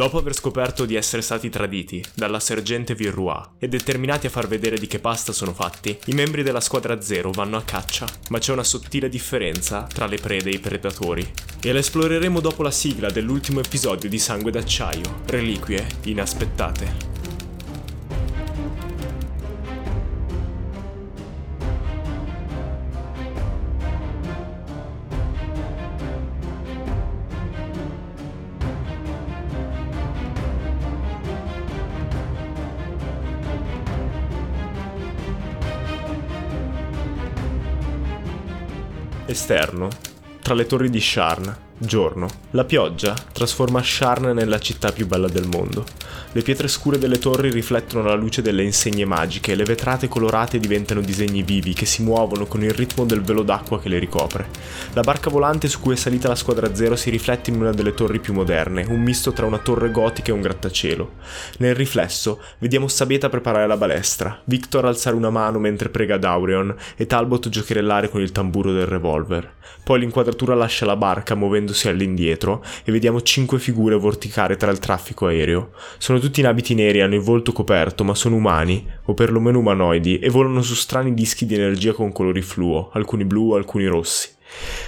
Dopo aver scoperto di essere stati traditi dalla sergente Virrua e determinati a far vedere di che pasta sono fatti, i membri della squadra zero vanno a caccia, ma c'è una sottile differenza tra le prede e i predatori. E la esploreremo dopo la sigla dell'ultimo episodio di Sangue d'acciaio, Reliquie inaspettate. Esterno, tra le torri di Sharn, giorno. La pioggia trasforma Sharn nella città più bella del mondo. Le pietre scure delle torri riflettono la luce delle insegne magiche le vetrate colorate diventano disegni vivi che si muovono con il ritmo del velo d'acqua che le ricopre. La barca volante su cui è salita la squadra zero si riflette in una delle torri più moderne, un misto tra una torre gotica e un grattacielo. Nel riflesso vediamo Sabeta preparare la balestra, Victor alzare una mano mentre prega Daurion e Talbot giocherellare con il tamburo del revolver. Poi l'inquadratura lascia la barca muovendosi all'indietro e vediamo cinque figure vorticare tra il traffico aereo. Sono tutti in abiti neri, hanno il volto coperto, ma sono umani, o perlomeno umanoidi, e volano su strani dischi di energia con colori fluo, alcuni blu, alcuni rossi.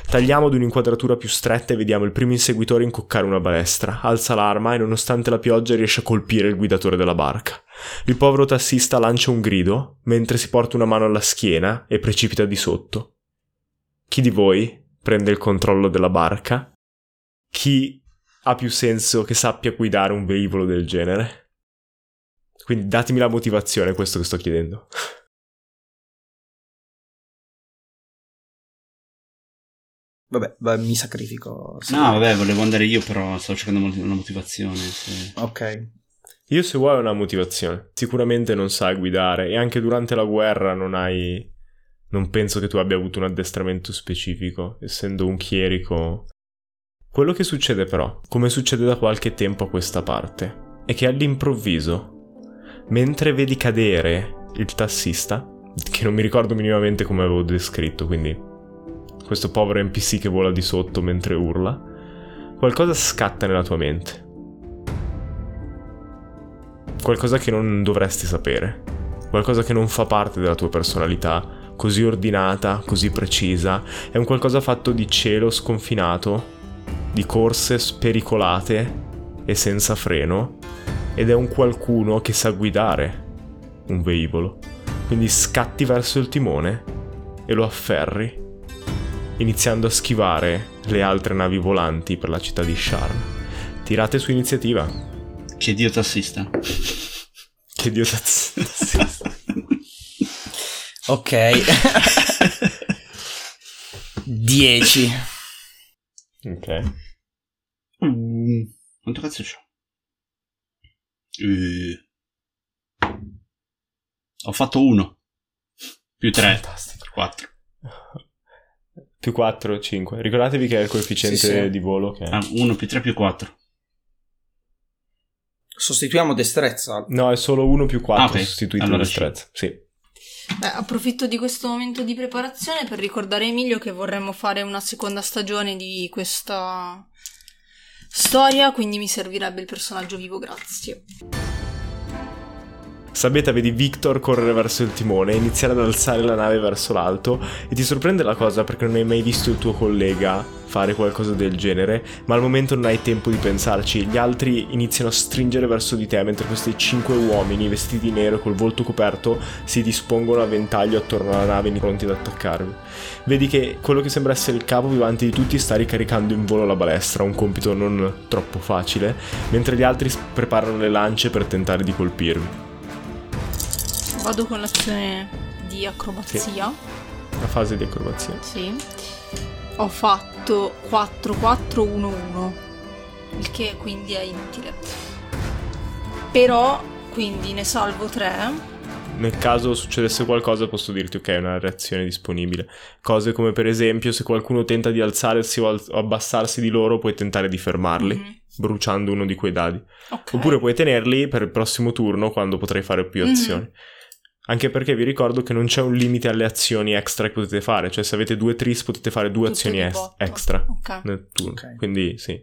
Tagliamo ad un'inquadratura più stretta e vediamo il primo inseguitore incoccare una balestra, alza l'arma e nonostante la pioggia riesce a colpire il guidatore della barca. Il povero tassista lancia un grido, mentre si porta una mano alla schiena e precipita di sotto. Chi di voi prende il controllo della barca? Chi ha più senso che sappia guidare un velivolo del genere. Quindi datemi la motivazione, è questo che sto chiedendo. Vabbè, beh, mi sacrifico. Sì. No, vabbè, volevo andare io, però stavo cercando una motivazione. Se... Ok. Io se vuoi una motivazione. Sicuramente non sai guidare e anche durante la guerra non hai... Non penso che tu abbia avuto un addestramento specifico, essendo un chierico quello che succede però, come succede da qualche tempo a questa parte, è che all'improvviso, mentre vedi cadere il tassista, che non mi ricordo minimamente come avevo descritto, quindi questo povero NPC che vola di sotto mentre urla, qualcosa scatta nella tua mente. Qualcosa che non dovresti sapere, qualcosa che non fa parte della tua personalità, così ordinata, così precisa, è un qualcosa fatto di cielo sconfinato di corse spericolate e senza freno ed è un qualcuno che sa guidare un velivolo. Quindi scatti verso il timone e lo afferri, iniziando a schivare le altre navi volanti per la città di Sharn. Tirate su iniziativa. Che dio tassista. Che dio tassista. ok. 10. Ok. Mm, quanto cazzo c'ho? Ho fatto 1. Più 3. Fantastico. 4. Più 4, 5. Ricordatevi che è il coefficiente sì, sì. di volo che è. 1 ah, più 3 più 4. Sostituiamo destrezza? No, è solo 1 più 4 ah, okay. sostituito allora destrezza. Sì. Beh, approfitto di questo momento di preparazione per ricordare Emilio che vorremmo fare una seconda stagione di questa storia, quindi mi servirebbe il personaggio vivo, grazie. Sabeta vedi Victor correre verso il timone e iniziare ad alzare la nave verso l'alto e ti sorprende la cosa perché non hai mai visto il tuo collega fare qualcosa del genere, ma al momento non hai tempo di pensarci. Gli altri iniziano a stringere verso di te mentre questi cinque uomini vestiti di nero col volto coperto si dispongono a ventaglio attorno alla nave pronti ad attaccarvi. Vedi che quello che sembra essere il capo vivante di tutti sta ricaricando in volo la balestra, un compito non troppo facile, mentre gli altri preparano le lance per tentare di colpirvi. Vado con l'azione di acrobazia. Sì. La fase di acrobazia. Sì. Ho fatto 4-4-1-1, il che quindi è inutile. Però, quindi ne salvo 3 nel caso succedesse qualcosa posso dirti ok, è una reazione disponibile. Cose come per esempio se qualcuno tenta di alzarsi o, al- o abbassarsi di loro puoi tentare di fermarli. Mm-hmm. Bruciando uno di quei dadi. Okay. Oppure puoi tenerli per il prossimo turno quando potrai fare più mm-hmm. azioni. Mm-hmm. Anche perché vi ricordo che non c'è un limite alle azioni extra che potete fare, cioè se avete due tris potete fare due Tutte azioni es- extra okay. nel turno. Okay. Quindi sì.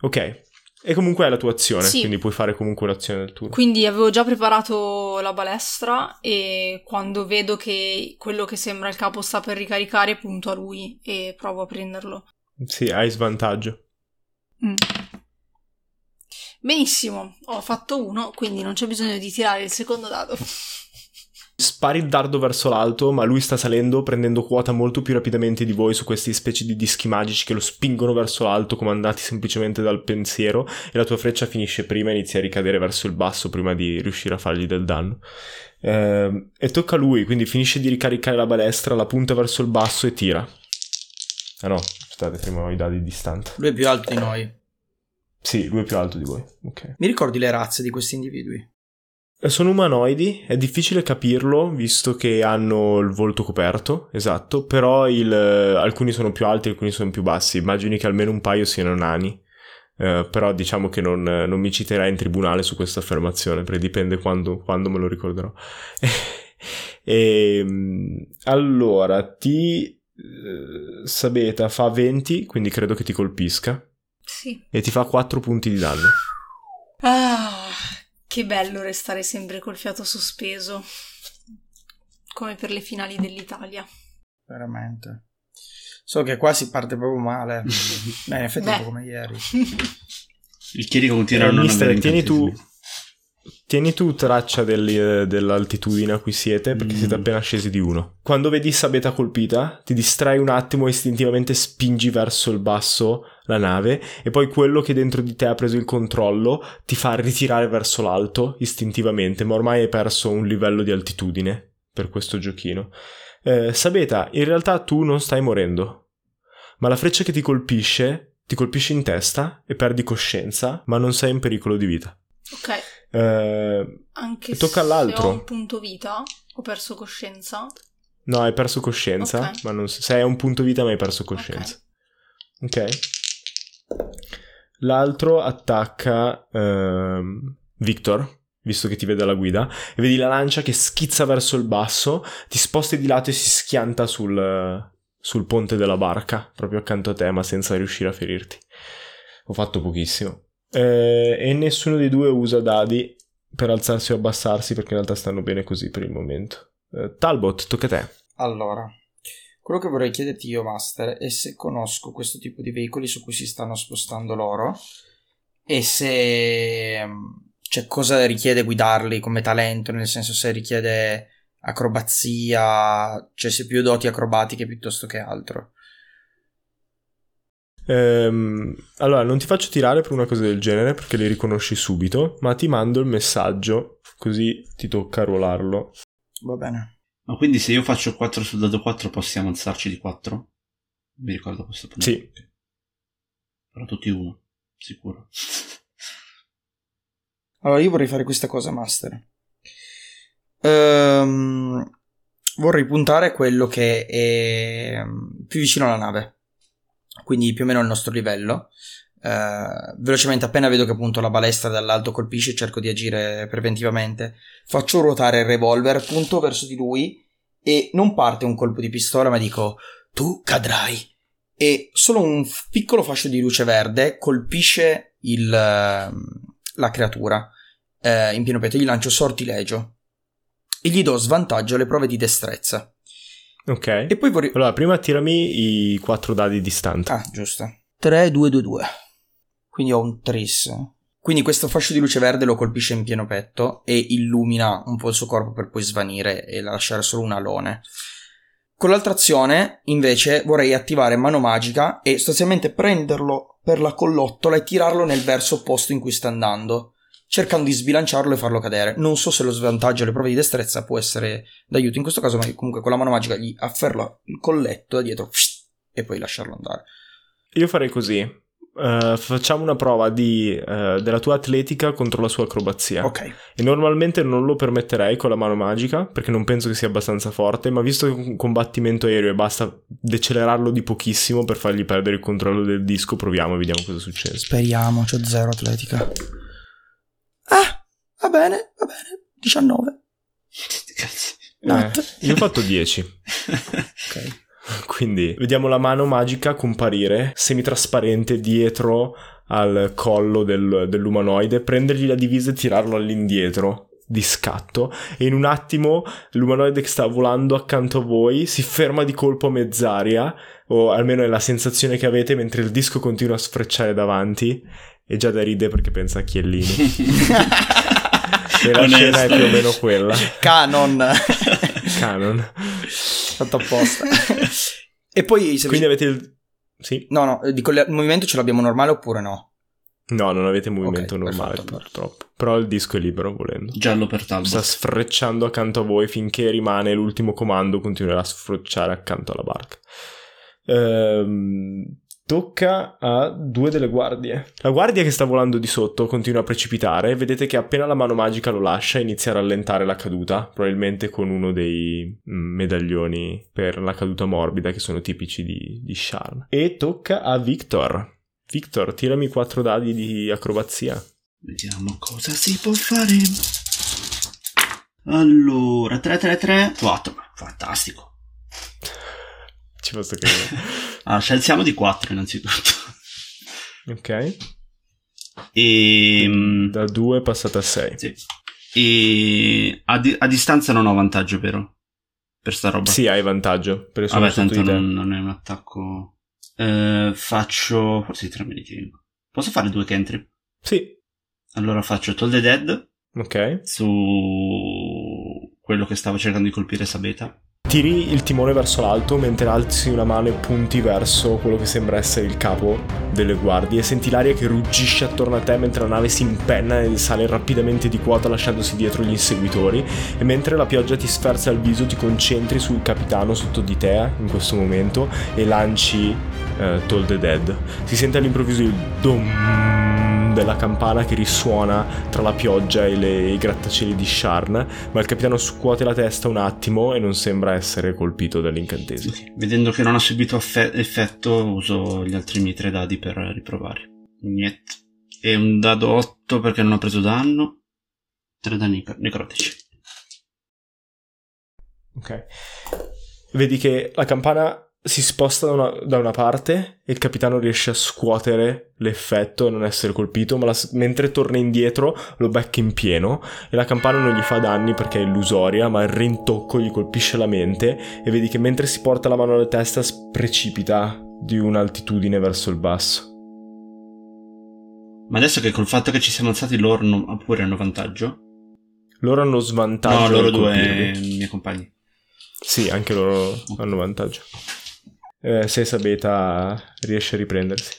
Ok, E comunque è la tua azione, Sì. quindi puoi fare comunque l'azione del turno. Quindi avevo già preparato la balestra e quando vedo che quello che sembra il capo sta per ricaricare, punto a lui e provo a prenderlo. Sì, hai svantaggio. Mm. Benissimo, ho fatto uno, quindi non c'è bisogno di tirare il secondo dado. Spari il dardo verso l'alto, ma lui sta salendo prendendo quota molto più rapidamente di voi su questi specie di dischi magici che lo spingono verso l'alto, comandati semplicemente dal pensiero, e la tua freccia finisce prima e inizia a ricadere verso il basso prima di riuscire a fargli del danno. Ehm, e tocca a lui, quindi finisce di ricaricare la balestra, la punta verso il basso e tira. Ah no, aspettate, prima i dadi distanti. Lui è più alto di noi. Sì, lui è più alto di voi. Ok. Mi ricordi le razze di questi individui? Sono umanoidi, è difficile capirlo visto che hanno il volto coperto, esatto, però il- alcuni sono più alti, alcuni sono più bassi, immagini che almeno un paio siano nani, Eh, però diciamo che non, non mi citerai in tribunale su questa affermazione, perché dipende quando, quando me lo ricorderò. e, allora, ti... eh, Sabeta fa 20, quindi credo che ti colpisca, Sì. e ti fa 4 punti di danno. Ah, che bello restare sempre col fiato sospeso. Come per le finali dell'Italia. Veramente. So che qua si parte proprio male. Beh, in effetti è un po' come ieri. Il chierico continua a Eh, non avere tieni tu. Tieni tu traccia degli- eh, dell'altitudine a cui siete perché Mm. siete appena scesi di uno. Quando vedi Sabeta colpita, ti distrai un attimo e istintivamente spingi verso il basso la nave e poi quello che dentro di te ha preso il controllo ti fa ritirare verso l'alto istintivamente, ma ormai hai perso un livello di altitudine per questo giochino. Eh, Sabeta, in realtà tu non stai morendo, ma la freccia che ti colpisce ti colpisce in testa e perdi coscienza, ma non sei in pericolo di vita. Ok, Eh, anche Tocca se all'altro. ho un punto vita, ho perso coscienza. no, hai perso coscienza, Ok. ma non sei a un punto vita, ma hai perso coscienza. Ok. L'altro attacca ehm, Victor, visto che ti vede alla guida, e vedi la lancia che schizza verso il basso, ti sposti di lato e si schianta sul, sul ponte della barca, proprio accanto a te, ma senza riuscire a ferirti. Ho fatto pochissimo. Eh, e nessuno dei due usa dadi per alzarsi o abbassarsi, perché in realtà stanno bene così per il momento. Eh, Talbot, tocca a te. Allora, quello che vorrei chiederti io, Master, è se conosco questo tipo di veicoli su cui si stanno spostando loro e se mm, cioè cosa richiede guidarli come talento, nel senso se richiede acrobazia, cioè se più doti acrobatiche piuttosto che altro. Ehm, allora, non ti faccio tirare per una cosa del genere perché li riconosci subito, ma ti mando il messaggio così ti tocca ruolarlo. Va bene. Ma quindi se io faccio 4 sul dado 4 possiamo alzarci di 4? Mi ricordo questo punto. Sì. Però tutti uno, sicuro. Allora, io vorrei fare questa cosa, Master. Ehm, vorrei puntare a quello che è mm, più vicino alla nave, quindi più o meno al nostro livello. Eh, velocemente, appena vedo che appunto la balestra dall'alto colpisce, cerco di agire preventivamente. Faccio ruotare il revolver, punto verso di lui e non parte un colpo di pistola, ma dico: Tu cadrai. E solo un piccolo fascio di luce verde colpisce il, ehm, la creatura eh, in pieno petto. Gli lancio sortilegio e gli do svantaggio alle prove di destrezza. Ok. E poi vorrei. Allora, prima tirami i quattro dadi distanti. Ah, giusto. 3, 2, 2, 2. Quindi ho un tris. Quindi questo fascio di luce verde lo colpisce in pieno petto e illumina un po' il suo corpo per poi svanire e lasciare solo un alone. Con l'altra azione, invece, vorrei attivare mano magica e sostanzialmente prenderlo per la collottola e tirarlo nel verso opposto in cui sta andando, cercando di sbilanciarlo e farlo cadere. Non so se lo svantaggio alle prove di destrezza può essere d'aiuto in questo caso, ma comunque con la mano magica gli afferro il colletto da dietro e poi lasciarlo andare. Io farei così. Eh, facciamo una prova di, eh, della tua atletica contro la sua acrobazia. Ok. E normalmente non lo permetterei con la mano magica perché non penso che sia abbastanza forte, ma visto che è un combattimento aereo e basta decelerarlo di pochissimo per fargli perdere il controllo del disco, proviamo e vediamo cosa succede. Speriamo, c'ho zero atletica. Ah, va bene, va bene. 19. Cazzo. Nat. Eh, io ho fatto 10. Ok. Quindi vediamo la mano magica comparire semitrasparente dietro al collo del- dell'umanoide, prendergli la divisa e tirarlo all'indietro di scatto e in un attimo l'umanoide che sta volando accanto a voi si ferma di colpo a mezz'aria o almeno è la sensazione che avete mentre il disco continua a sfrecciare davanti e già da ride perché pensa a Chiellini e la Onesto. scena è più o meno quella Canon. canon Fatto apposta. e poi se quindi avete il sì No, no, dico il movimento ce l'abbiamo normale oppure no? no non avete movimento Ok, normale perfetto. purtroppo però il disco è libero volendo Giallo per Talbot. sta sfrecciando accanto a voi finché rimane l'ultimo comando, continuerà a sfrecciare accanto alla barca. Ehm, tocca a due delle guardie. La guardia che sta volando di sotto continua a precipitare. Vedete che appena la mano magica lo lascia inizia a rallentare la caduta, probabilmente con uno dei mm, medaglioni per la caduta morbida che sono tipici di, di Sharn. E tocca a Victor. Victor, tirami quattro dadi di acrobazia. Vediamo cosa si può fare. Allora, 3, 3, 3, 4. Fantastico. Ci posso credere. Allora, ci alziamo di 4 innanzitutto. ok. E... mm, Da 2 passate a 6. Sì. E a, di- a distanza non ho vantaggio, vero? Per sta roba. Sì, hai vantaggio. Perché sono Vabbè, tanto non, non è un attacco. Eh, faccio. Forse tre medicini. Posso fare due cantrip? Sì, Allora faccio Toll the Dead ok. su quello che stava cercando di colpire Sabeta. Tiri il timone verso l'alto mentre alzi una mano e punti verso quello che sembra essere il capo delle guardie. E senti l'aria che ruggisce attorno a te mentre la nave si impenna e sale rapidamente di quota lasciandosi dietro gli inseguitori. E mentre la pioggia ti sferza il viso ti concentri sul capitano sotto di te in questo momento e lanci eh, Toll the Dead. Si sente all'improvviso il dom della campana che risuona tra la pioggia e le- i grattacieli di Sharn, ma il capitano scuote la testa un attimo e non sembra essere colpito dall'incantesimo. Vedendo che non ha subito affe- effetto, uso gli altri miei tre dadi per riprovare. Niente. E un dado 8 perché non ho preso danno. Tre danni necro- necrotici. Ok. Vedi che la campana si sposta da una, da una parte e il capitano riesce a scuotere l'effetto e non essere colpito, ma la- mentre torna indietro lo becca in pieno e la campana non gli fa danni perché è illusoria, ma il rintocco gli colpisce la mente e vedi che mentre si porta la mano alla testa precipita di un'altitudine verso il basso. Ma adesso che col fatto che ci siamo alzati loro non- pure hanno vantaggio? Loro hanno svantaggio no, loro due colpirvi. miei compagni. Sì, anche loro hanno vantaggio. Eh, se Sabeta riesce a riprendersi.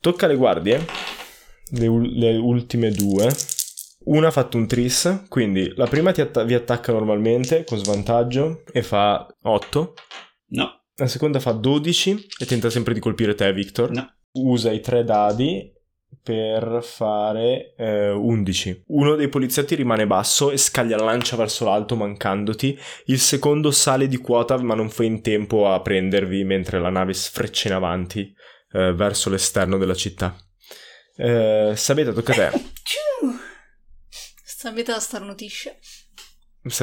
Tocca alle guardie. Le, le ultime due. Una ha fatto un tris, quindi la prima ti atta- vi attacca normalmente con svantaggio e fa 8. No, La seconda fa 12 e tenta sempre di colpire te, Victor. no. Usa i tre dadi per fare eh, 11. Uno dei poliziotti rimane basso e scaglia la lancia verso l'alto mancandoti. Il secondo sale di quota ma non fa in tempo a prendervi mentre la nave sfreccia in avanti eh, verso l'esterno della città. Eh, Sabeta, tocca a te. Sabeta starnutisce.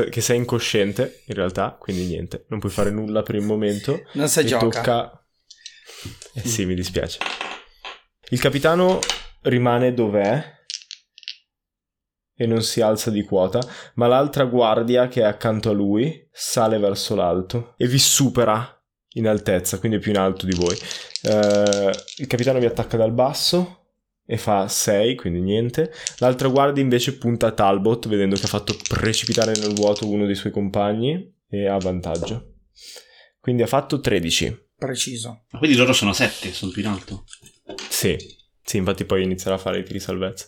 Che sei incosciente in realtà, quindi niente, non puoi fare nulla per il momento. Non si E gioca. tocca. Eh sì, mi dispiace. Il capitano rimane dov'è e non si alza di quota, ma l'altra guardia che è accanto a lui sale verso l'alto e vi supera in altezza, quindi è più in alto di voi. Eh, il capitano vi attacca dal basso e fa 6, quindi niente. L'altra guardia invece punta a Talbot, vedendo che ha fatto precipitare nel vuoto uno dei suoi compagni e ha vantaggio. Quindi ha fatto 13. Preciso. Ma quindi loro sono sette, sono più in alto. Sì, sì, infatti poi inizierà a fare i tiri di salvezza.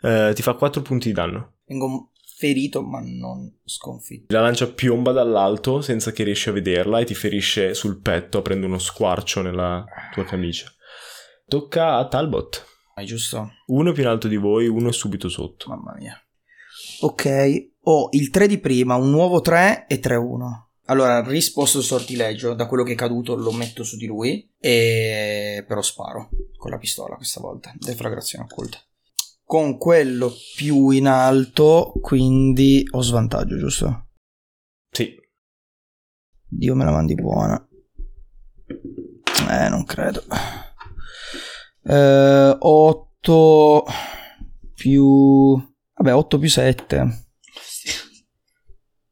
Eh, ti fa 4 punti di danno. Vengo ferito ma non sconfitto. La lancia piomba dall'alto senza che riesci a vederla e ti ferisce sul petto aprendo uno squarcio nella tua camicia. Tocca a Talbot. È giusto? Uno è più in alto di voi, uno è subito sotto. Mamma mia. Ok, ho il 3 di prima, un nuovo 3 e 3-1. Allora, risposto il sortileggio, da quello che è caduto lo metto su di lui, e però sparo con la pistola questa volta, deflagrazione occulta. Con quello più in alto, quindi ho svantaggio, giusto? Sì, Dio me la mandi buona. Eh, non credo. Eh, 8 più... Vabbè, 8 più 7.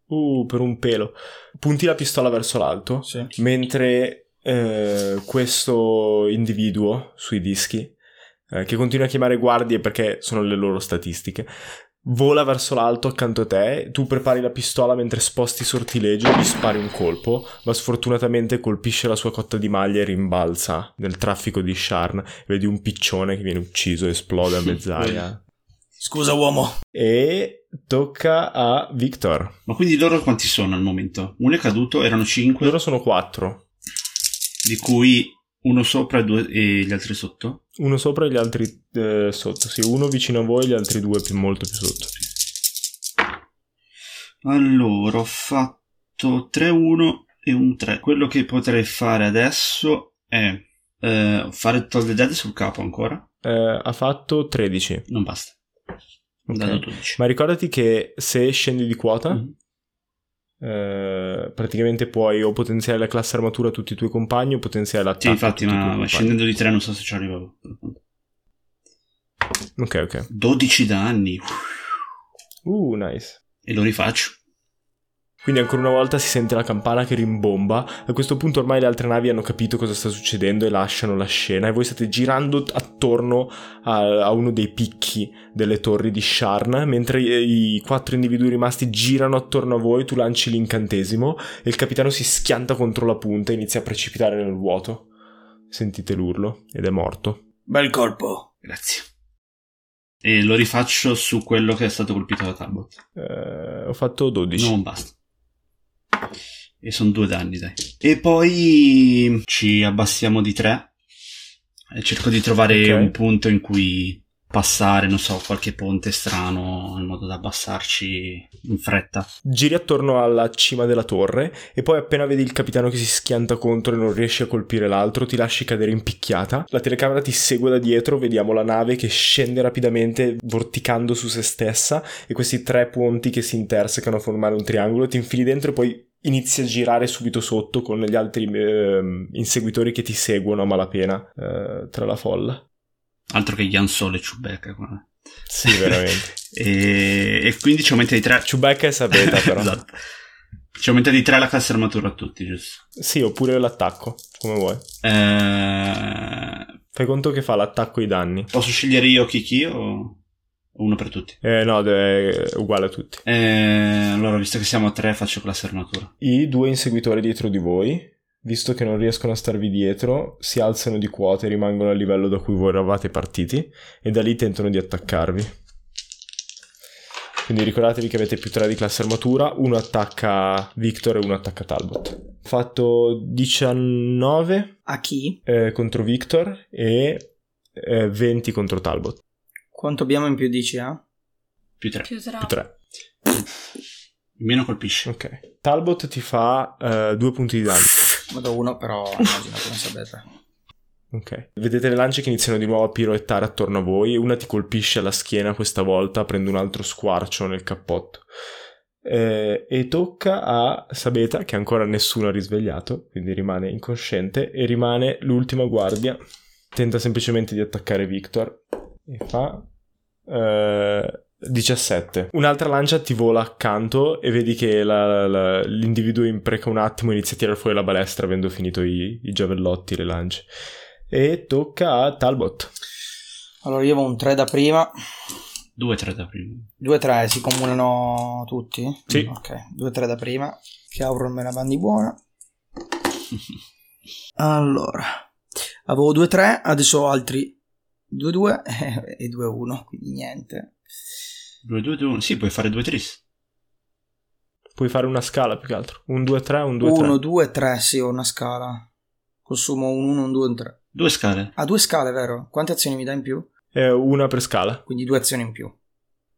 Uh, per un pelo. Punti la pistola verso l'alto, Sì. mentre eh, questo individuo sui dischi, eh, che continua a chiamare guardie perché sono le loro statistiche, vola verso l'alto accanto a te, tu prepari la pistola mentre sposti sortilegio e gli spari un colpo, ma sfortunatamente colpisce la sua cotta di maglia e rimbalza nel traffico di Sharn. Vedi un piccione che viene ucciso, esplode a mezz'aria. Scusa uomo. e tocca a Victor. Ma quindi loro quanti sono al momento? Uno è caduto, erano 5, Loro sono quattro. di cui uno sopra e, due, e gli altri sotto. Uno sopra e gli altri eh, sotto. Sì, uno vicino a voi e gli altri due più, molto più sotto. Allora, ho fatto 3-1 e un 3. Quello che potrei fare adesso è eh, fare Toll the Dead sul capo ancora. Eh, ha fatto 13. Non basta. Ho Ok. dato 12. Ma ricordati che se scendi di quota, Mhm. eh, praticamente puoi o potenziare la classe armatura a tutti i tuoi compagni o potenziare l'attacco Sì, infatti, a ma, ma scendendo di 3 non so se ci arrivavo. Ok, ok. 12 danni. Uh, nice. E lo rifaccio. Quindi ancora una volta si sente la campana che rimbomba. A questo punto ormai le altre navi hanno capito cosa sta succedendo e lasciano la scena. E voi state girando attorno a, a uno dei picchi delle torri di Sharn, mentre i, i quattro individui rimasti girano attorno a voi, tu lanci l'incantesimo e il capitano si schianta contro la punta e inizia a precipitare nel vuoto. Sentite l'urlo ed è morto. Bel colpo. Grazie. E lo rifaccio su quello che è stato colpito da Talbot. Eh, ho fatto 12. Non basta. E sono due danni, dai. E poi ci abbassiamo di 3 cerco di trovare Ok. un punto in cui passare, non so, qualche ponte strano, in modo da abbassarci in fretta. Giri attorno alla cima della torre e poi appena vedi il capitano che si schianta contro e non riesce a colpire l'altro, ti lasci cadere in picchiata. La telecamera ti segue da dietro, vediamo la nave che scende rapidamente vorticando su se stessa e questi tre ponti che si intersecano a formare un triangolo, ti infili dentro e poi inizi a girare subito sotto con gli altri ehm, inseguitori che ti seguono a malapena eh, tra la folla. Altro che Ian Solo e Chewbacca. qua. Sì, veramente. E, e quindi ci aumenta di tre. Chewbacca è Sabeta però. esatto. Ci aumenta di tre la classe armatura a tutti, giusto? Sì, oppure l'attacco, come vuoi. Eh, Fai conto che fa l'attacco e i danni. posso scegliere io Kiki o uno per tutti? Eh, no, è uguale a tutti. Eh, allora, visto che siamo a tre, faccio classe armatura. I due inseguitori dietro di voi, visto che non riescono a starvi dietro, si alzano di quota e rimangono al livello da cui voi eravate partiti e da lì tentano di attaccarvi. Quindi ricordatevi che avete più 3 di classe armatura, uno attacca Victor e uno attacca Talbot. Fatto 19 A chi? eh, contro Victor e eh, 20 contro Talbot. Quanto abbiamo in più di CA? Più tre. Più tre. Più 3. Meno colpisce. Ok. Talbot ti fa eh, due punti di danno. Vado uno, però immagino che non sapete. Ok. Vedete le lance che iniziano di nuovo a piroettare attorno a voi. Una ti colpisce alla schiena questa volta, prende un altro squarcio nel cappotto. Eh, e tocca a Sabeta, che ancora nessuno ha risvegliato, quindi rimane incosciente, e rimane l'ultima guardia. Tenta semplicemente di attaccare Victor. E fa... eh, 17. Un'altra lancia ti vola accanto e vedi che la- la- l'individuo impreca un attimo e inizia a tirare fuori la balestra avendo finito i, i giavellotti, le lance. E tocca a Talbot. Allora io avevo un 3 da prima. Due tre da prima. 2-3 si comunano tutti? Sì. Ok, 2-3 da prima. Che Auron me la bandi buona. Allora, avevo 2-3, adesso ho altri 2-2 e 2-1, quindi niente. Due, due, due, uno. Sì, puoi fare due tris. Puoi fare una scala più che altro. Un 2-3, un 2-3. 1, 2, 3, sì, ho una scala. Consumo un 1, un 2, un 3. Due scale. Ah, due scale, vero? Quante azioni mi dà in più? Eh, una per scala. Quindi due azioni in più.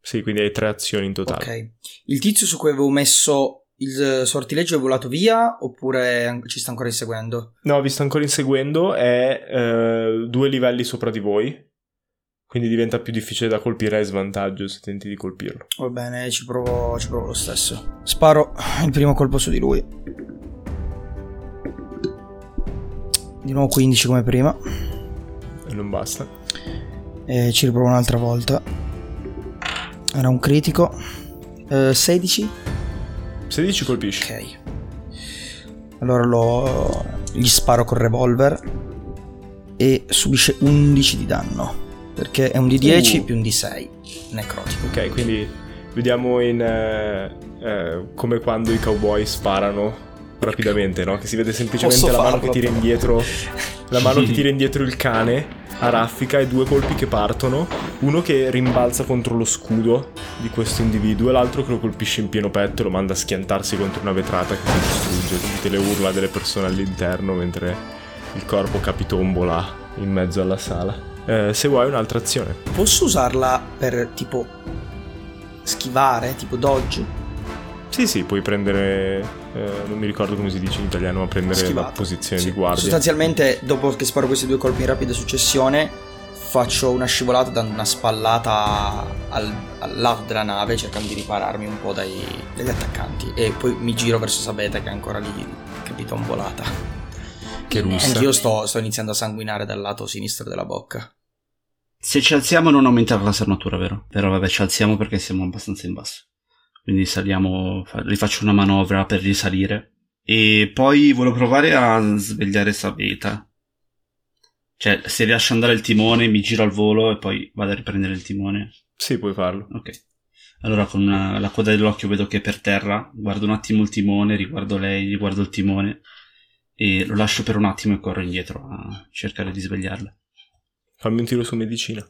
Sì, quindi hai tre azioni in totale. Ok. Il tizio su cui avevo messo il sortileggio è volato via oppure ci sta ancora inseguendo? No, vi sto ancora inseguendo, è eh, due livelli sopra di voi. Quindi diventa più difficile da colpire, hai svantaggio se tenti di colpirlo. Va bene, ci provo, ci provo lo stesso. Sparo il primo colpo su di lui. Di nuovo 15 come prima. non basta. E ci riprovo un'altra volta. Era un critico. Eh, 16? 16 colpisci. Ok. Allora lo... gli sparo col revolver e subisce 11 di danno. Perché è un di 10 Uh. più un di 6 necrotico. Ok, quindi vediamo in eh, eh, come quando i cowboy sparano rapidamente, no? Che si vede semplicemente Posso la mano farlo, che tira indietro la mano che tira indietro il cane a raffica e due colpi che partono, uno che rimbalza contro lo scudo di questo individuo e l'altro che lo colpisce in pieno petto e lo manda a schiantarsi contro una vetrata che si distrugge, sentite le urla delle persone all'interno mentre il corpo capitombola in mezzo alla sala. Eh, se vuoi un'altra azione. Posso usarla per tipo schivare, tipo dodge? Sì, sì, puoi prendere. Eh, non mi ricordo come si dice in italiano, ma prendere la Schivato. posizione Sì. di guardia. Sostanzialmente, dopo che sparo questi due colpi in rapida successione, faccio una scivolata dando una spallata al, al lato della nave, cercando di ripararmi un po' dai, dagli attaccanti. E poi mi giro verso Sabeta che è ancora lì, capitombolata. Che russa. Anch'io sto, sto iniziando a sanguinare dal lato sinistro della bocca. Se ci alziamo non aumenta la sernatura, vero? Però vabbè, ci alziamo perché siamo abbastanza in basso. Quindi saliamo, fa- rifaccio una manovra per risalire. E poi volevo provare a svegliare Sabeta. Cioè, se ad andare il timone, mi giro al volo e poi vado a riprendere il timone. Sì, puoi farlo. Ok. Allora con una- la coda dell'occhio vedo che è per terra, guardo un attimo il timone, riguardo lei, riguardo il timone e lo lascio per un attimo e corro indietro a cercare di svegliarla. Fammi un tiro su medicina.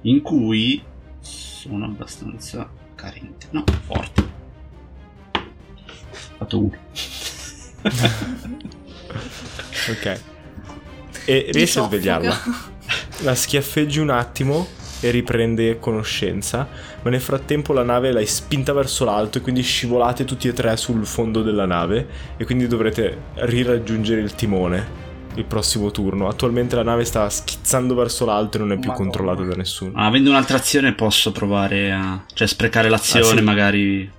In cui sono abbastanza carente. No, forte. Ho fatto uno. Ok. E riesci a svegliarla. La schiaffeggi un attimo e riprende conoscenza, ma nel frattempo la nave l'hai spinta verso l'alto e quindi scivolate tutti e tre sul fondo della nave e quindi dovrete riraggiungere il timone il prossimo turno. Attualmente la nave sta schizzando verso l'alto e non è più Madonna. controllata da nessuno. Ma avendo un'altra azione posso provare a... cioè sprecare l'azione Ah, sì. magari...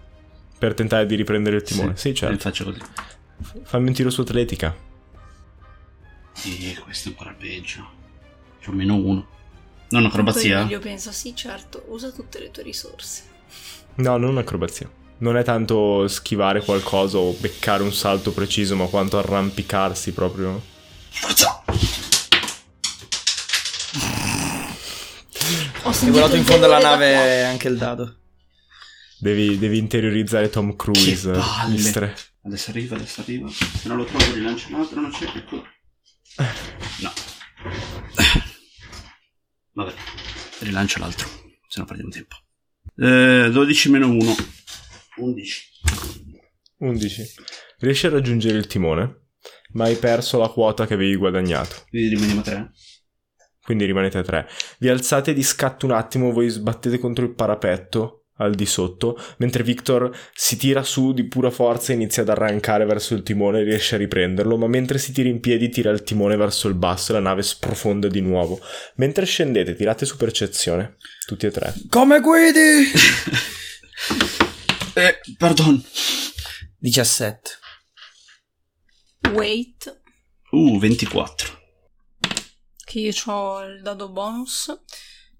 Per tentare di riprendere il timone. Sì, e certo. faccio così. Fammi un tiro su atletica. E questo è ancora peggio. C'ho meno uno. Non acrobazia? Emilio pensa, sì certo, usa tutte le tue risorse. No, non acrobazia. Non è tanto schivare qualcosa o beccare un salto preciso, ma quanto arrampicarsi proprio. Forza! Ho volato in fondo alla nave anche il dado. Devi, devi interiorizzare Tom Cruise, Che palle. mistre. Adesso arriva, adesso arriva. Se non lo trovo rilancio un altro, non c'è. Ecco. No. Vabbè, rilancio l'altro, se no perdiamo tempo. Eh, 12 meno 1. 11. 11. Riesci a raggiungere il timone, ma hai perso la quota che avevi guadagnato. Quindi rimaniamo a 3. Quindi rimanete a tre. Vi alzate di scatto un attimo, voi sbattete contro il parapetto al di sotto, mentre Victor si tira su di pura forza e inizia ad arrancare verso il timone e riesce a riprenderlo, ma mentre si tira in piedi tira il timone verso il basso e la nave sprofonda di nuovo. Mentre scendete, tirate su percezione, tutti e tre. Come guidi? Eh, pardon. 17. Wait, Uh, 24. che io ho il dado bonus,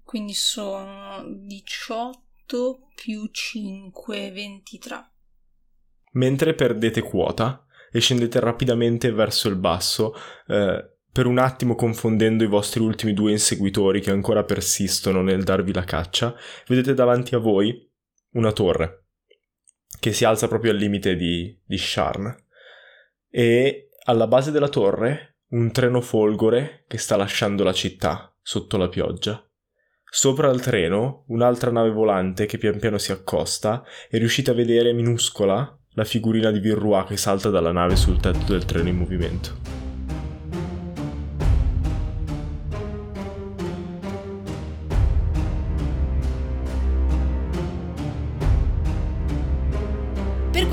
quindi sono 18 più 5, 23. Mentre perdete quota e scendete rapidamente verso il basso, eh, per un attimo confondendo i vostri ultimi due inseguitori che ancora persistono nel darvi la caccia, vedete davanti a voi una torre che si alza proprio al limite di, di Sharn e alla base della torre un treno folgore che sta lasciando la città sotto la pioggia. Sopra il treno un'altra nave volante che pian piano si accosta e riuscite a vedere minuscola la figurina di Virrua che salta dalla nave sul tetto del treno in movimento.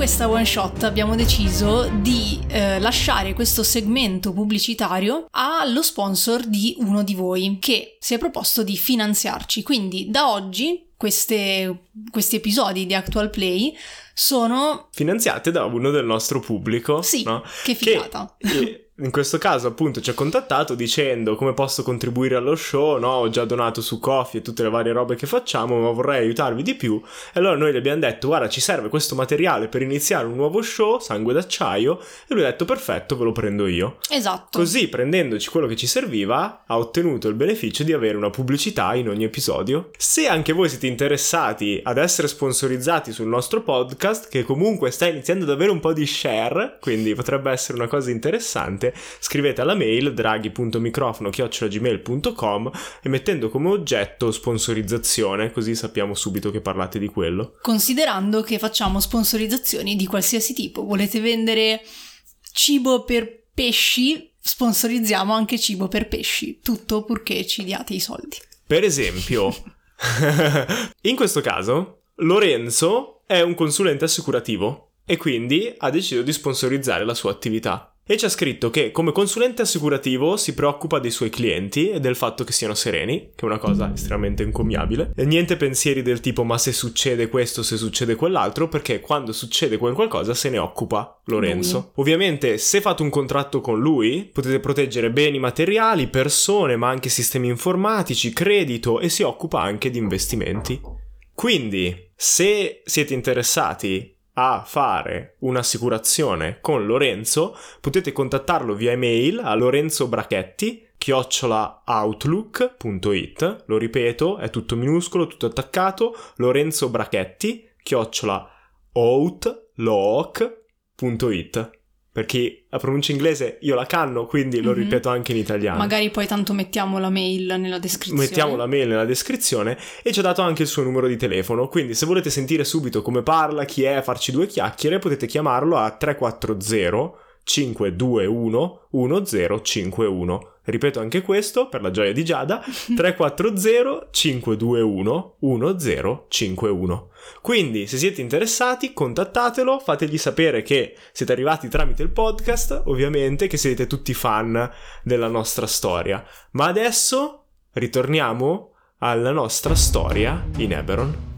Questa one shot abbiamo deciso di eh, lasciare questo segmento pubblicitario allo sponsor di uno di voi che si è proposto di finanziarci. Quindi da oggi queste- questi episodi di Actual Play sono Finanziate da uno del nostro pubblico. Sì, no? che figata. Che, in questo caso appunto ci ha contattato dicendo come posso contribuire allo show, no? Ho già donato su Coffee e tutte le varie robe che facciamo, ma vorrei aiutarvi di più. E allora noi gli abbiamo detto, guarda, ci serve questo materiale per iniziare un nuovo show, Sangue d'acciaio, e lui ha detto, perfetto, ve lo prendo io. Esatto. Così, prendendoci quello che ci serviva, ha ottenuto il beneficio di avere una pubblicità in ogni episodio. Se anche voi siete interessati ad essere sponsorizzati sul nostro podcast, che comunque sta iniziando ad avere un po' di share, quindi potrebbe essere una cosa interessante, scrivete alla mail draghi.microfono.gmail.com e mettendo come oggetto sponsorizzazione, così sappiamo subito che parlate di quello. Considerando che facciamo sponsorizzazioni di qualsiasi tipo, volete vendere cibo per pesci, sponsorizziamo anche cibo per pesci, tutto purché ci diate i soldi. Per esempio, in questo caso, Lorenzo è un consulente assicurativo e quindi ha deciso di sponsorizzare la sua attività. E ci ha scritto che come consulente assicurativo si preoccupa dei suoi clienti e del fatto che siano sereni, che è una cosa estremamente encomiabile. E niente pensieri del tipo ma se succede questo, se succede quell'altro, perché quando succede quel qualcosa se ne occupa Lorenzo. Lui. Ovviamente se fate un contratto con lui potete proteggere beni materiali, persone, ma anche sistemi informatici, credito e si occupa anche di investimenti. Quindi, se siete interessati a fare un'assicurazione con Lorenzo, potete contattarlo via email a lorenzobrachetti chiocciolaoutlook.it lo ripeto, è tutto minuscolo, tutto attaccato, Lorenzo Brachetti chiocciolaoutlook.it perché la pronuncia inglese io la canno, quindi lo Mhm. ripeto anche in italiano. Magari poi tanto mettiamo la mail nella descrizione. Mettiamo la mail nella descrizione e ci ha dato anche il suo numero di telefono, quindi se volete sentire subito come parla, chi è, farci due chiacchiere, potete chiamarlo a 340 521 1051. Ripeto anche questo per la gioia di Giada, 340 521 1051. Quindi, se siete interessati, contattatelo, fategli sapere che siete arrivati tramite il podcast, ovviamente che siete tutti fan della nostra storia. Ma adesso ritorniamo alla nostra storia in Eberon.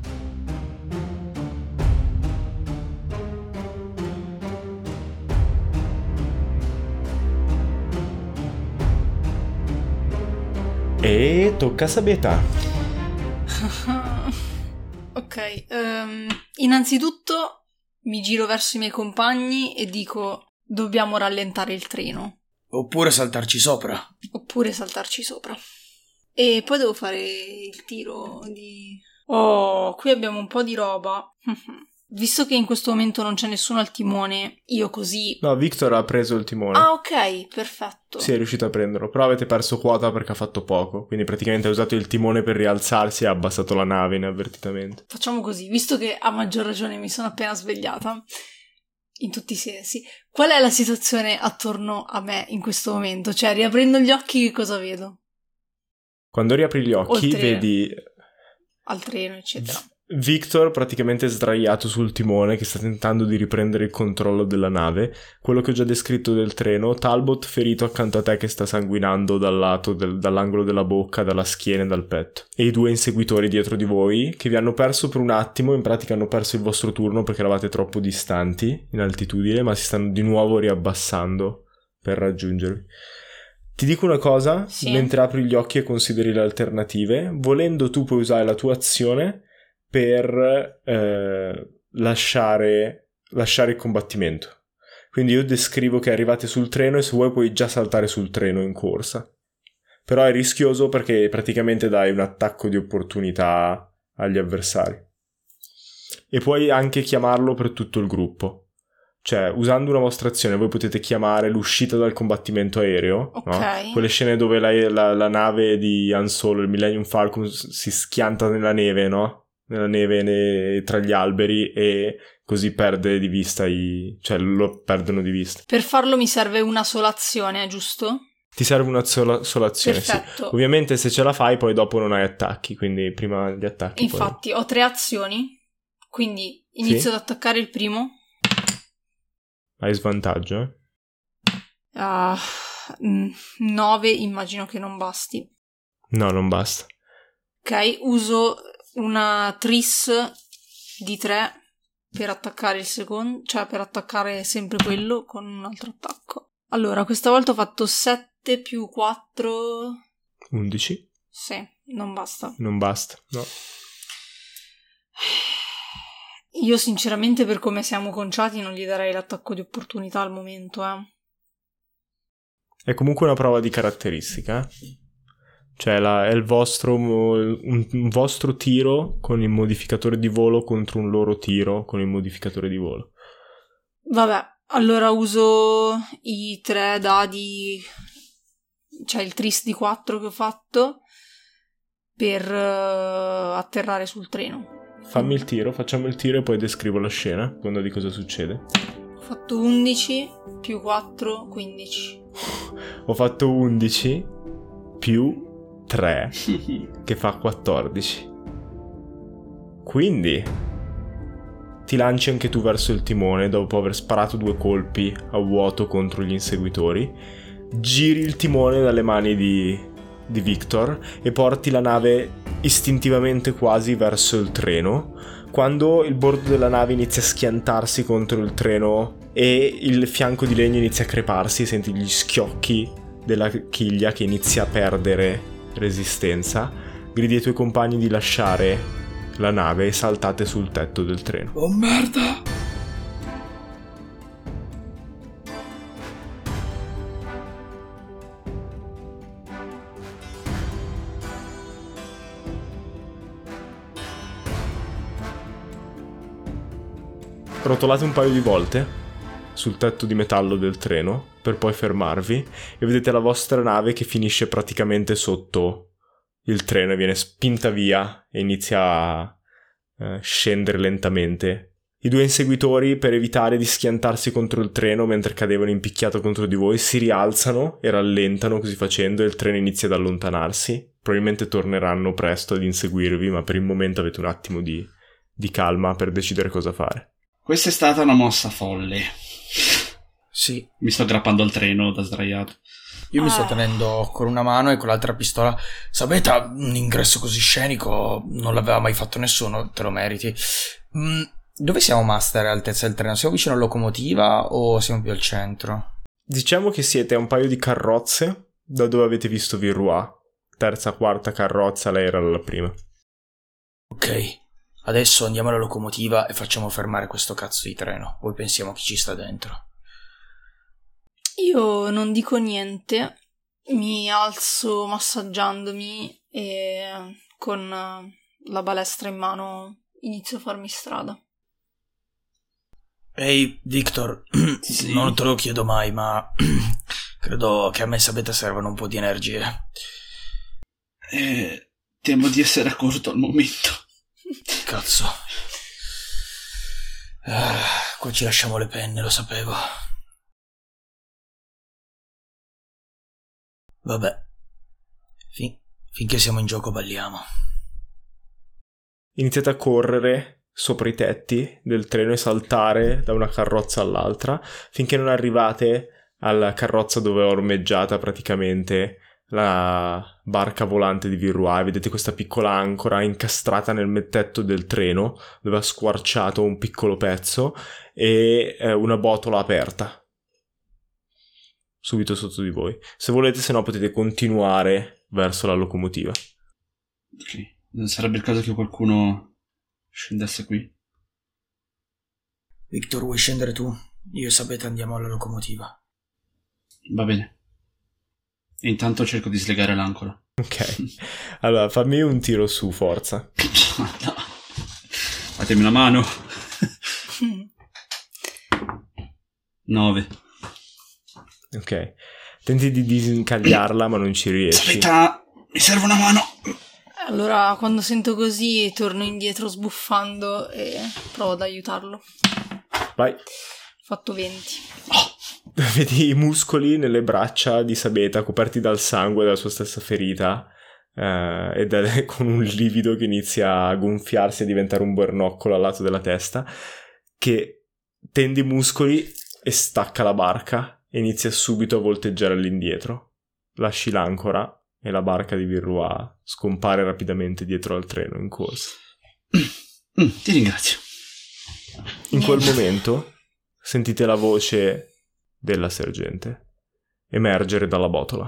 E tocca a Sabeta. ok, ehm, innanzitutto mi giro verso i miei compagni e dico dobbiamo rallentare il treno Oppure saltarci sopra. oppure saltarci sopra. E poi devo fare il tiro di... Oh, qui abbiamo un po' di roba. Visto che in questo momento non c'è nessuno al timone, io così... No, Victor ha preso il timone. Ah, ok, perfetto. Sì, è riuscito a prenderlo, però avete perso quota perché ha fatto poco, quindi praticamente ha usato il timone per rialzarsi e ha abbassato la nave inavvertitamente. Facciamo così, visto che a maggior ragione mi sono appena svegliata, in tutti i sensi, qual è la situazione attorno a me in questo momento? Cioè, riaprendo gli occhi, che cosa vedo? Quando riapri gli occhi Oltre- vedi Al treno, eccetera. Victor praticamente sdraiato sul timone che sta tentando di riprendere il controllo della nave, quello che ho già descritto del treno, Talbot ferito accanto a te che sta sanguinando dal lato del- dall'angolo della bocca, dalla schiena e dal petto. E i due inseguitori dietro di voi che vi hanno perso per un attimo, in pratica hanno perso il vostro turno perché eravate troppo distanti in altitudine, ma si stanno di nuovo riabbassando per raggiungervi. Ti dico una cosa, Sì. mentre apri gli occhi e consideri le alternative, volendo tu puoi usare la tua azione per eh, lasciare, lasciare il combattimento. Quindi io descrivo che arrivate sul treno e se vuoi puoi già saltare sul treno in corsa. Però è rischioso perché praticamente dai un attacco di opportunità agli avversari. E puoi anche chiamarlo per tutto il gruppo. Cioè, usando una vostra azione, voi potete chiamare l'uscita dal combattimento aereo, no? Ok. Quelle scene dove la, la- la nave di Han Solo, il Millennium Falcon, si schianta nella neve, no? Nella neve ne- tra gli alberi e così perde di vista i... cioè lo perdono di vista. Per farlo mi serve una sola azione, giusto? Ti serve una sola, sola azione, sì. Perfetto. Ovviamente se ce la fai poi dopo non hai attacchi, quindi prima gli attacchi. poi- Infatti, ho tre azioni, quindi inizio Sì. ad attaccare il primo. Hai svantaggio, eh? Ah, 9 immagino che non basti. No, non basta. Ok, uso una tris di 3 per attaccare il secondo, cioè per attaccare sempre quello con un altro attacco. Allora, questa volta ho fatto 7 più 4. 11. Sì, non basta. Non basta, no. Io sinceramente per come siamo conciati non gli darei l'attacco di opportunità al momento, eh. È comunque una prova di caratteristica. Cioè la- è il vostro, un, un vostro tiro con il modificatore di volo contro un loro tiro con il modificatore di volo. Vabbè, allora uso i tre dadi, cioè il tris di 4 che ho fatto per eh, atterrare sul treno. Fammi il tiro, facciamo il tiro e poi descrivo la scena, secondo di cosa succede. Ho fatto 11 più 4, 15. Ho fatto 11 più 3 che fa 14. Quindi ti lanci anche tu verso il timone dopo aver sparato due colpi a vuoto contro gli inseguitori. Giri il timone dalle mani di, di Victor e porti la nave istintivamente quasi verso il treno. Quando il bordo della nave inizia a schiantarsi contro il treno e il fianco di legno inizia a creparsi, senti gli schiocchi della chiglia che inizia a perdere resistenza, gridi ai tuoi compagni di lasciare la nave e saltate sul tetto del treno. Oh merda! Rotolate un paio di volte sul tetto di metallo del treno per poi fermarvi e vedete la vostra nave che finisce praticamente sotto il treno e viene spinta via e inizia a eh, scendere lentamente. I due inseguitori, per evitare di schiantarsi contro il treno mentre cadevano in picchiato contro di voi, si rialzano e rallentano così facendo e il treno inizia ad allontanarsi. Probabilmente torneranno presto ad inseguirvi, ma per il momento avete un attimo di, di calma per decidere cosa fare. Questa è stata una mossa folle. Sì, Mi sto aggrappando al treno da sdraiato. io mi sto Ah. tenendo con una mano e con l'altra pistola. Sapete, un ingresso così scenico non l'aveva mai fatto nessuno, te lo meriti. Mm, dove siamo, Master, all'altezza del treno? Siamo vicino alla locomotiva o siamo più al centro? Diciamo che siete a un paio di carrozze da dove avete visto Virrua. Terza, quarta carrozza, lei era la prima. Ok, adesso andiamo alla locomotiva e facciamo fermare questo cazzo di treno. Poi pensiamo a chi ci sta dentro. Io non dico niente, mi alzo massaggiandomi e con eh, la balestra in mano inizio a farmi strada. Ehi, Victor, Sì. non te lo chiedo mai, ma credo che a me, sapete, servono un po' di energie. Eh, temo di essere a corto al momento. Cazzo. Ah, qua ci lasciamo le penne, lo sapevo. Vabbè. Fin- finché siamo in gioco balliamo. Iniziate a correre sopra i tetti del treno e saltare da una carrozza all'altra finché non arrivate alla carrozza dove è ormeggiata praticamente la barca volante di Virrua vedete questa piccola ancora incastrata nel mettetto del treno dove ha squarciato un piccolo pezzo e eh, una botola aperta subito sotto di voi. Se volete, se no potete continuare verso la locomotiva. Ok. Non sarebbe il caso che qualcuno scendesse qui? Victor, vuoi scendere tu? Io e sapete andiamo alla locomotiva. Va bene. E intanto cerco di slegare l'ancora. Ok, allora fammi un tiro su forza. no. Fatemi una mano. 9. Ok, tenti di disincagliarla, ma non ci riesci. Aspetta, mi serve una mano. Allora, quando sento così, torno indietro sbuffando e provo ad aiutarlo. Vai, Ho fatto 20. vedi i muscoli nelle braccia di Sabeta coperti dal sangue della sua stessa ferita. eh, e da- con un livido che inizia a gonfiarsi e diventare un bernoccolo al lato della testa. Che tende i muscoli e stacca la barca e inizia subito a volteggiare all'indietro. Lasci l'ancora e la barca di Virrua scompare rapidamente dietro al treno in corsa. Mm, ti ringrazio. In quel momento sentite la voce della sergente. emergere dalla botola.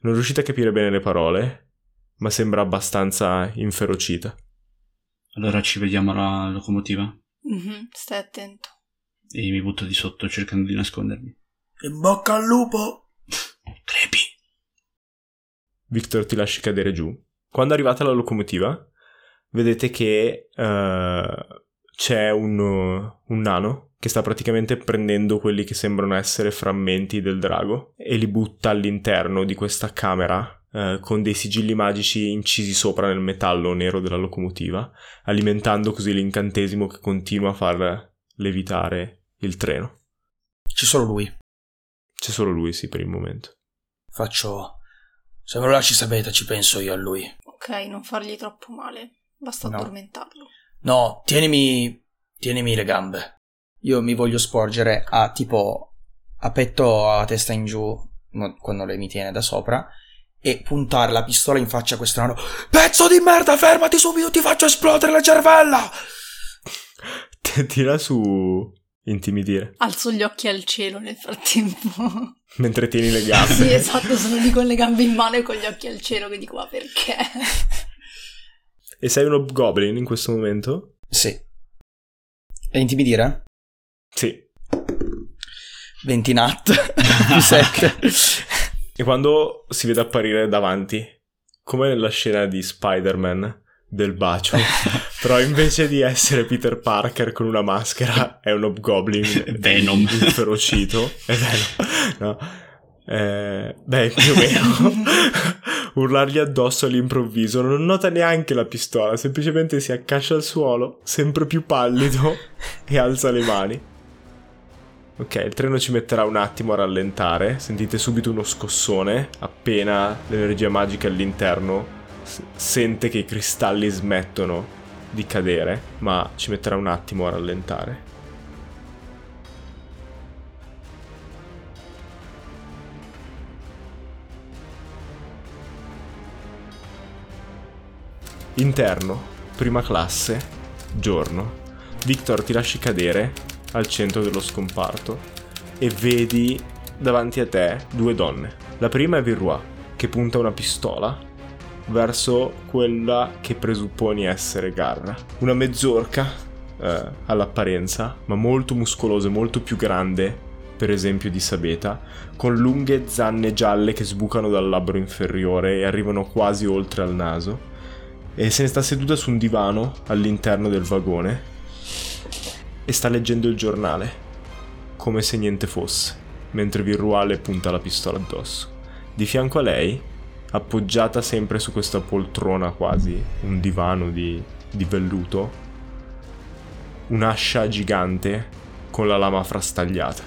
Non riuscite a capire bene le parole, ma sembra abbastanza inferocita. Allora ci vediamo alla locomotiva Mhm, Stai attento. e mi butto di sotto cercando di nascondermi. In bocca al lupo! Crepi! Victor ti lasci cadere giù. Quando arrivate alla locomotiva, vedete che eh, c'è un, un nano che sta praticamente prendendo quelli che sembrano essere frammenti del drago e li butta all'interno di questa camera eh, con dei sigilli magici incisi sopra nel metallo nero della locomotiva, alimentando così l'incantesimo che continua a far levitare il treno. C'è solo lui. C'è solo lui, sì, per il momento. Faccio. Se me lo lasci sapete, ci penso io a lui. Ok, non fargli troppo male. Basta No. addormentarlo. No, tienimi. Tienimi le gambe. Io mi voglio sporgere a tipo. a petto a testa in giù, quando lei mi tiene da sopra, e puntare la pistola in faccia a questo nano. Pezzo di merda, fermati subito, ti faccio esplodere la cervella! Tira su intimidire, Alzo gli occhi al cielo nel frattempo. mentre tieni le gambe. sì, esatto, sono lì con le gambe in mano e con gli occhi al cielo che dico, ma perché? E sei un hobgoblin in questo momento? Sì. E intimidire? Sì. 20 nat più 7. E quando si vede apparire davanti, come nella scena di Spider-Man del bacio, però invece di essere Peter Parker con una maschera, è un hobgoblin Venom. inferocito. È Venom. No. Eh, beh, più o meno. Urlargli addosso all'improvviso, non nota neanche la pistola, semplicemente si accascia al suolo, sempre più pallido, e alza le mani. Ok, il treno ci metterà un attimo a rallentare. Sentite subito uno scossone. Appena l'energia magica all'interno sente che i cristalli smettono di cadere, ma ci metterà un attimo a rallentare. Interno, prima classe, giorno. Victor ti lasci cadere al centro dello scomparto e vedi davanti a te due donne. La prima è Virrois, che punta una pistola verso quella che presupponi essere Garra. Una mezzorca eh, all'apparenza, ma molto muscolosa, e molto più grande, per esempio di Sabeta, con lunghe zanne gialle che sbucano dal labbro inferiore e arrivano quasi oltre al naso. E se ne sta seduta su un divano all'interno del vagone e sta leggendo il giornale, come se niente fosse, mentre Virrois le punta la pistola addosso. Di fianco a lei, appoggiata sempre su questa poltrona quasi, un divano di, di velluto, un'ascia gigante con la lama frastagliata.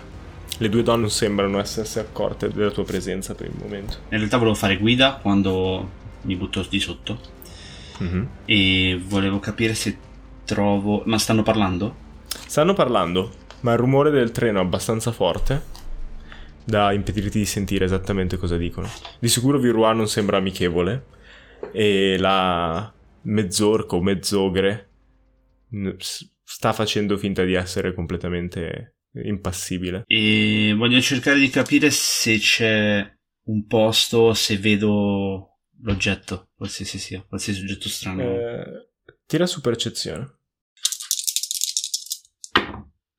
Le due donne sembrano essersi accorte della tua presenza per il momento. In realtà volevo fare guida quando mi butto di sotto Mhm. e volevo capire se trovo... Ma stanno parlando? Stanno parlando, ma il rumore del treno è abbastanza forte da impedirti di sentire esattamente cosa dicono. Di sicuro Virrois non sembra amichevole e la mezzorca o mezzogre sta facendo finta di essere completamente impassibile. E voglio cercare di capire se c'è un posto, se vedo l'oggetto, qualsiasi sia, qualsiasi oggetto strano. Eh, tira su percezione.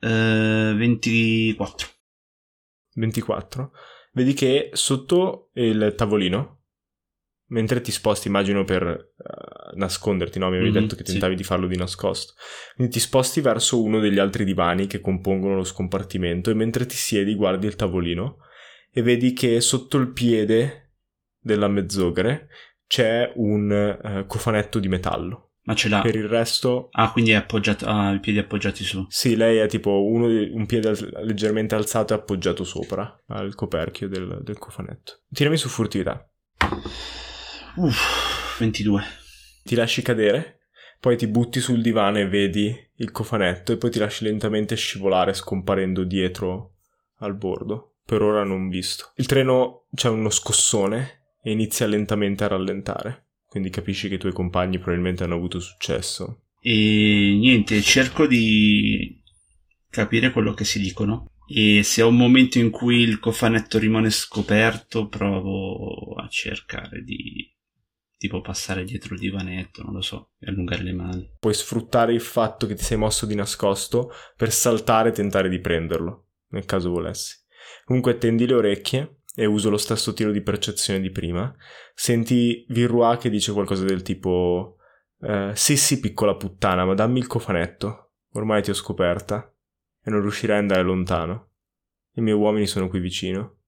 Eh, 24. 24. Vedi che sotto il tavolino, mentre ti sposti, immagino per eh, nasconderti, no? Mi avevi Mhm, detto che sì. tentavi di farlo di nascosto. Quindi ti sposti verso uno degli altri divani che compongono lo scompartimento e mentre ti siedi guardi il tavolino e vedi che sotto il piede della mezzogre c'è un eh, cofanetto di metallo. Ma ce l'ha. Per il resto Ah, quindi è appoggiato, ha i piedi appoggiati su. sì, lei è tipo uno un piede al- leggermente alzato e appoggiato sopra al coperchio del, del cofanetto. Tirami su furtività. Uff, 22. Ti lasci cadere, poi ti butti sul divano e vedi il cofanetto e poi ti lasci lentamente scivolare scomparendo dietro al bordo. Per ora non visto. Il treno c'è uno scossone e inizia lentamente a rallentare. Quindi capisci che i tuoi compagni probabilmente hanno avuto successo. E niente, cerco di capire quello che si dicono E se ho un momento in cui il cofanetto rimane scoperto, provo a cercare di tipo passare dietro il divanetto, non lo so, e allungare le mani. Puoi sfruttare il fatto che ti sei mosso di nascosto per saltare e tentare di prenderlo, nel caso volessi. Comunque tendi le orecchie e uso lo stesso tiro di percezione di prima. Senti Virrua che dice qualcosa del tipo eh, Sì sì piccola puttana, ma dammi il cofanetto. Ormai ti ho scoperta e non riuscirai ad andare lontano. I miei uomini sono qui vicino.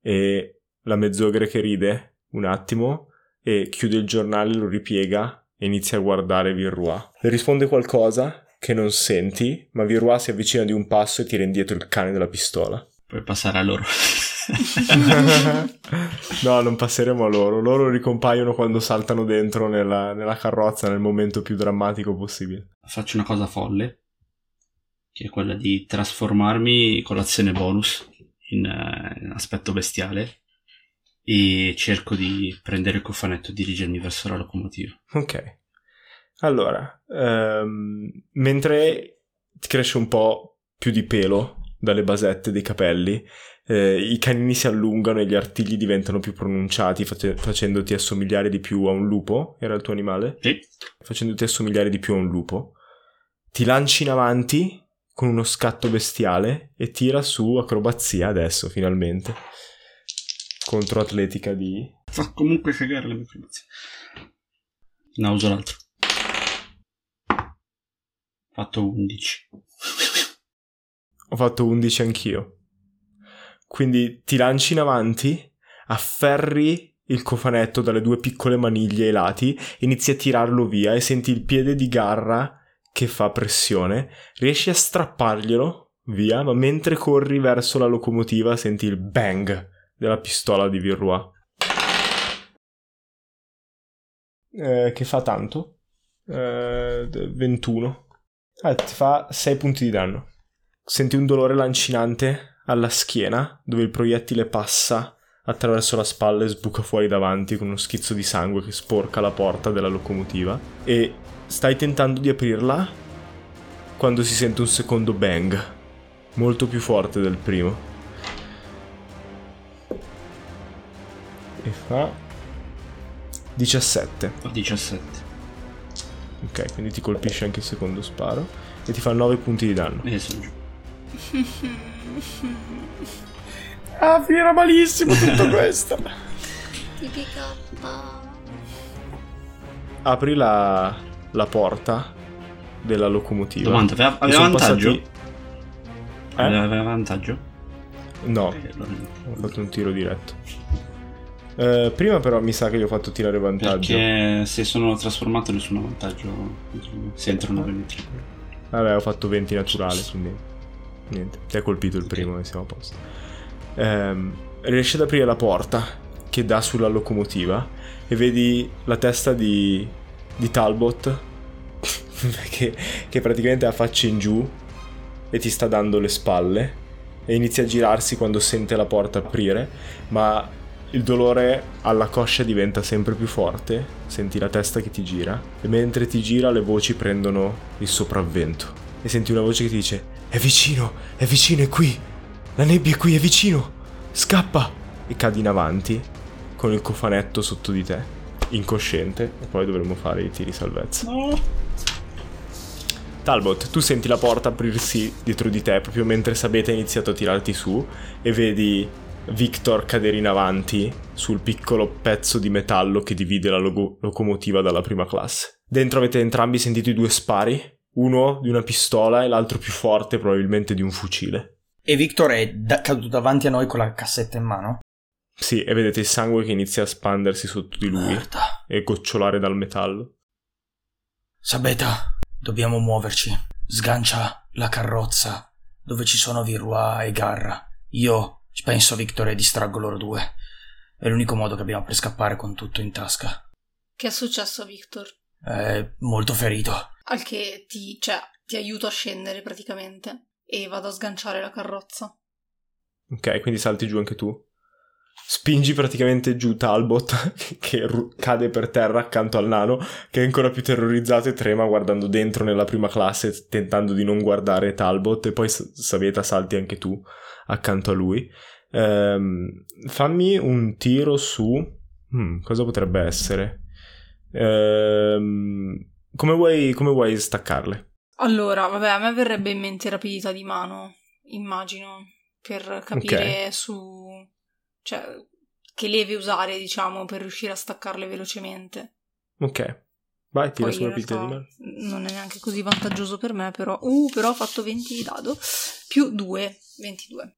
E la mezzogre che ride un attimo e chiude il giornale, lo ripiega e inizia a guardare Virrua. Le risponde qualcosa che non senti, ma Virrua si avvicina di un passo e tira indietro il cane della pistola. Puoi passare a loro. no, non passeremo a loro. Loro ricompaiono quando saltano dentro nella, nella carrozza nel momento più drammatico possibile. Faccio una cosa folle, che è quella di trasformarmi con l'azione bonus in, uh, in aspetto bestiale e cerco di prendere il cofanetto e dirigermi verso la locomotiva. Ok. Allora, um, mentre cresce un po' più di pelo dalle basette dei capelli, eh, i canini si allungano e gli artigli diventano più pronunciati, face- facendoti assomigliare di più a un lupo. Era il tuo animale? Sì. Facendoti assomigliare di più a un lupo. Ti lanci in avanti con uno scatto bestiale e tira su acrobazia adesso, finalmente contro atletica di... Fa comunque cagare le mie acrobazie. No, uso l'altro. Fatto 11. Ho fatto 11 anch'io. Quindi ti lanci in avanti, afferri il cofanetto dalle due piccole maniglie ai lati, inizi a tirarlo via e senti il piede di Garra che fa pressione, riesci a strapparglielo via, ma mentre corri verso la locomotiva senti il bang della pistola di Virrua. Eh, che fa tanto? Eh, 21. Ah, ti fa 6 punti di danno. Senti un dolore lancinante alla schiena, dove il proiettile passa attraverso la spalla e sbuca fuori davanti con uno schizzo di sangue che sporca la porta della locomotiva. E stai tentando di aprirla quando si sente un secondo bang, molto più forte del primo. E fa 17. 17. Ok, quindi ti colpisce anche il secondo sparo e ti fa 9 punti di danno. E sono giù. ah, finirà malissimo tutto questo. Tipica. Apri la, la porta della locomotiva. Domanda, aveva, aveva vantaggio? passati- Eh? Aveva, aveva vantaggio? No, Eh, allora ho fatto un tiro diretto. Eh, prima però mi sa che gli ho fatto tirare vantaggio. Perché se sono trasformato nessun vantaggio se entrano a penetrare. Vabbè, ho fatto 20 naturale, quindi niente. Ti ha colpito il primo e siamo a posto. Ehm, riesci ad aprire la porta che dà sulla locomotiva e vedi la testa di, di Talbot che, che praticamente ha faccia in giù e ti sta dando le spalle e inizia a girarsi quando sente la porta aprire, ma il dolore alla coscia diventa sempre più forte, senti la testa che ti gira e mentre ti gira le voci prendono il sopravvento e senti una voce che ti dice è vicino, è vicino, è qui, la nebbia è qui, è vicino, scappa. E cadi in avanti con il cofanetto sotto di te, incosciente e poi dovremo fare i tiri salvezza. Talbot, tu senti la porta aprirsi dietro di te proprio mentre Sabete ha iniziato a tirarti su e vedi Victor cadere in avanti sul piccolo pezzo di metallo che divide la logo- locomotiva dalla prima classe. Dentro avete entrambi sentito i due spari, uno di una pistola e l'altro più forte probabilmente di un fucile. E Victor è da- caduto davanti a noi con la cassetta in mano. Sì, e vedete il sangue che inizia a spandersi sotto di lui Merda. e gocciolare dal metallo. Sabeta, dobbiamo muoverci. Sgancia la carrozza dove ci sono Virua e Garra. Io penso a Victor e distraggo loro due. È l'unico modo che abbiamo per scappare con tutto in tasca. Che è successo a Victor? È molto ferito. Al che ti, cioè, ti aiuto a scendere praticamente e vado a sganciare la carrozza. Ok, quindi salti giù anche tu. spingi praticamente giù Talbot che ru- cade per terra accanto al nano che è ancora più terrorizzato e trema guardando dentro nella prima classe tentando di non guardare Talbot e poi Saveta salti anche tu accanto a lui. Ehm, fammi un tiro su... Hmm, cosa potrebbe essere? Ehm, come, vuoi, come vuoi staccarle? Allora, vabbè, a me verrebbe in mente rapidità di mano, immagino, per capire su... cioè, che leve usare, diciamo, per riuscire a staccarle velocemente. Ok. Vai, tira Poi sulla in abilità di mano. non è neanche così vantaggioso per me, però... Uh, però ho fatto 20 di dado, più 2, 22.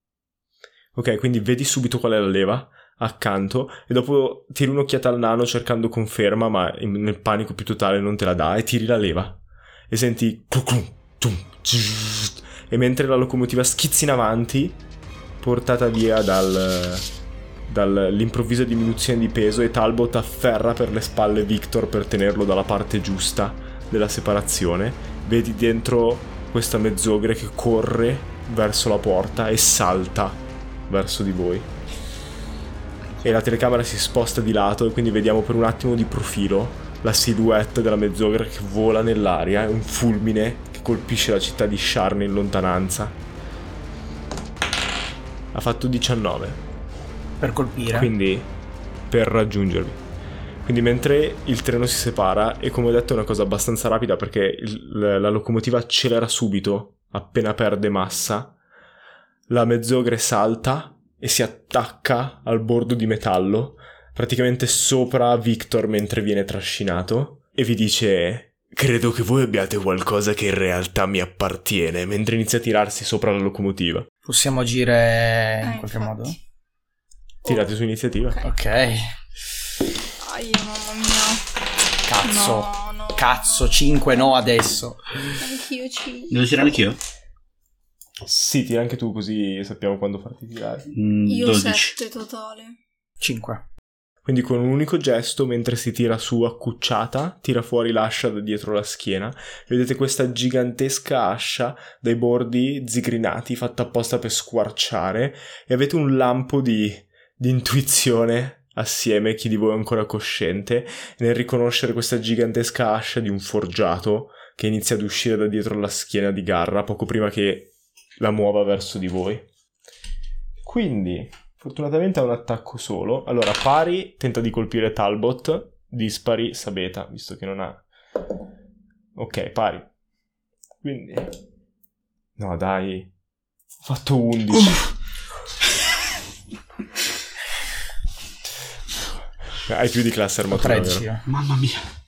Ok, quindi vedi subito qual è la leva accanto e dopo tiri un'occhiata al nano cercando conferma, ma in- nel panico più totale non te la dà e tiri la leva. E senti e mentre la locomotiva schizza in avanti, portata via dal dall'improvvisa diminuzione di peso e Talbot afferra per le spalle Victor per tenerlo dalla parte giusta della separazione. Vedi dentro questa mezzogre che corre verso la porta e salta verso di voi. E la telecamera si sposta di lato e quindi vediamo per un attimo di profilo la silhouette della mezzogre che vola nell'aria, è un fulmine che colpisce la città di Sharn in lontananza. Ha fatto 19 Per colpire. quindi per raggiungervi. Quindi mentre il treno si separa, e come ho detto è una cosa abbastanza rapida perché il- la, la locomotiva accelera subito appena perde massa, la mezzogre salta e si attacca al bordo di metallo, praticamente sopra Victor mentre viene trascinato, e vi dice... Credo che voi abbiate qualcosa che in realtà mi appartiene, mentre inizia a tirarsi sopra la locomotiva. Possiamo agire in Eh, qualche infatti. modo? Tirate su iniziativa. Ok. Ok. Ai, mamma mia. Cazzo. No, no. Cazzo, 5 no adesso. Anch'io ci... Devo tirare anch'io? Sì, tira anche tu così sappiamo quando farti tirare. Mm, Io 12. 7 totale. 5. Quindi con un unico gesto, mentre si tira su accucciata, tira fuori l'ascia da dietro la schiena. Vedete questa gigantesca ascia dai bordi zigrinati, fatta apposta per squarciare, e avete un lampo di, di intuizione assieme, chi di voi è ancora cosciente, nel riconoscere questa gigantesca ascia di un forgiato che inizia ad uscire da dietro la schiena di Garra poco prima che la muova verso di voi. Quindi, fortunatamente ha un attacco solo. Allora, pari, tenta di colpire Talbot, dispari Sabeta, visto che non ha... Ok, pari. Quindi... No, dai. Ho fatto 11. Hai più di classe armatura, 13. vero? eh. Mamma mia.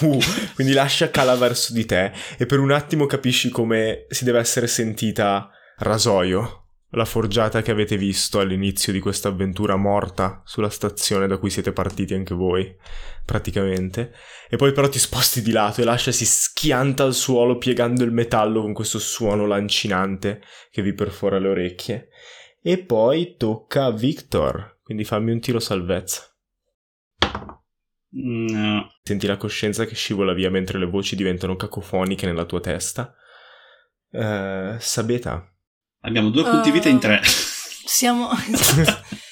Uh, quindi l'ascia cala verso di te e per un attimo capisci come si deve essere sentita Rasoio, la forgiata che avete visto all'inizio di questa avventura morta sulla stazione da cui siete partiti anche voi, praticamente. E poi però ti sposti di lato e l'ascia si schianta al suolo piegando il metallo con questo suono lancinante che vi perfora le orecchie. E poi tocca a Victor, quindi fammi un tiro salvezza. No. Senti la coscienza che scivola via mentre le voci diventano cacofoniche nella tua testa. Eh, Sabeta. Abbiamo due punti vita in tre. Siamo...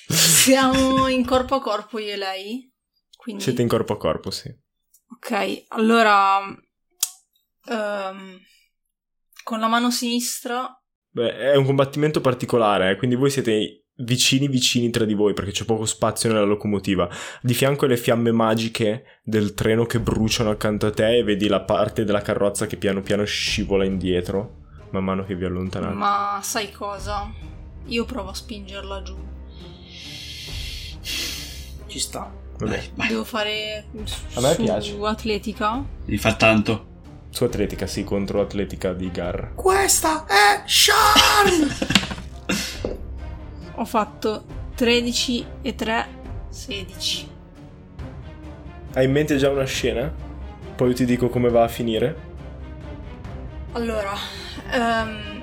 Siamo in corpo a corpo io e lei. Quindi... Siete in corpo a corpo, sì. Ok, allora... ehm, con la mano sinistra... Beh, è un combattimento particolare, eh, quindi voi siete vicini vicini tra di voi perché c'è poco spazio nella locomotiva. Di fianco le fiamme magiche del treno che bruciano accanto a te e vedi la parte della carrozza che piano piano scivola indietro man mano che vi allontanate. Ma sai cosa? Io provo a spingerla giù. Ci sta. Vabbè, Vai. Devo fare A me su piace. atletica. Devi far tanto. su atletica, sì, contro atletica di Gar. Questa è Sharn! Ho fatto 13 e 3, 16. Hai in mente già una scena? Poi ti dico come va a finire. Allora, ehm,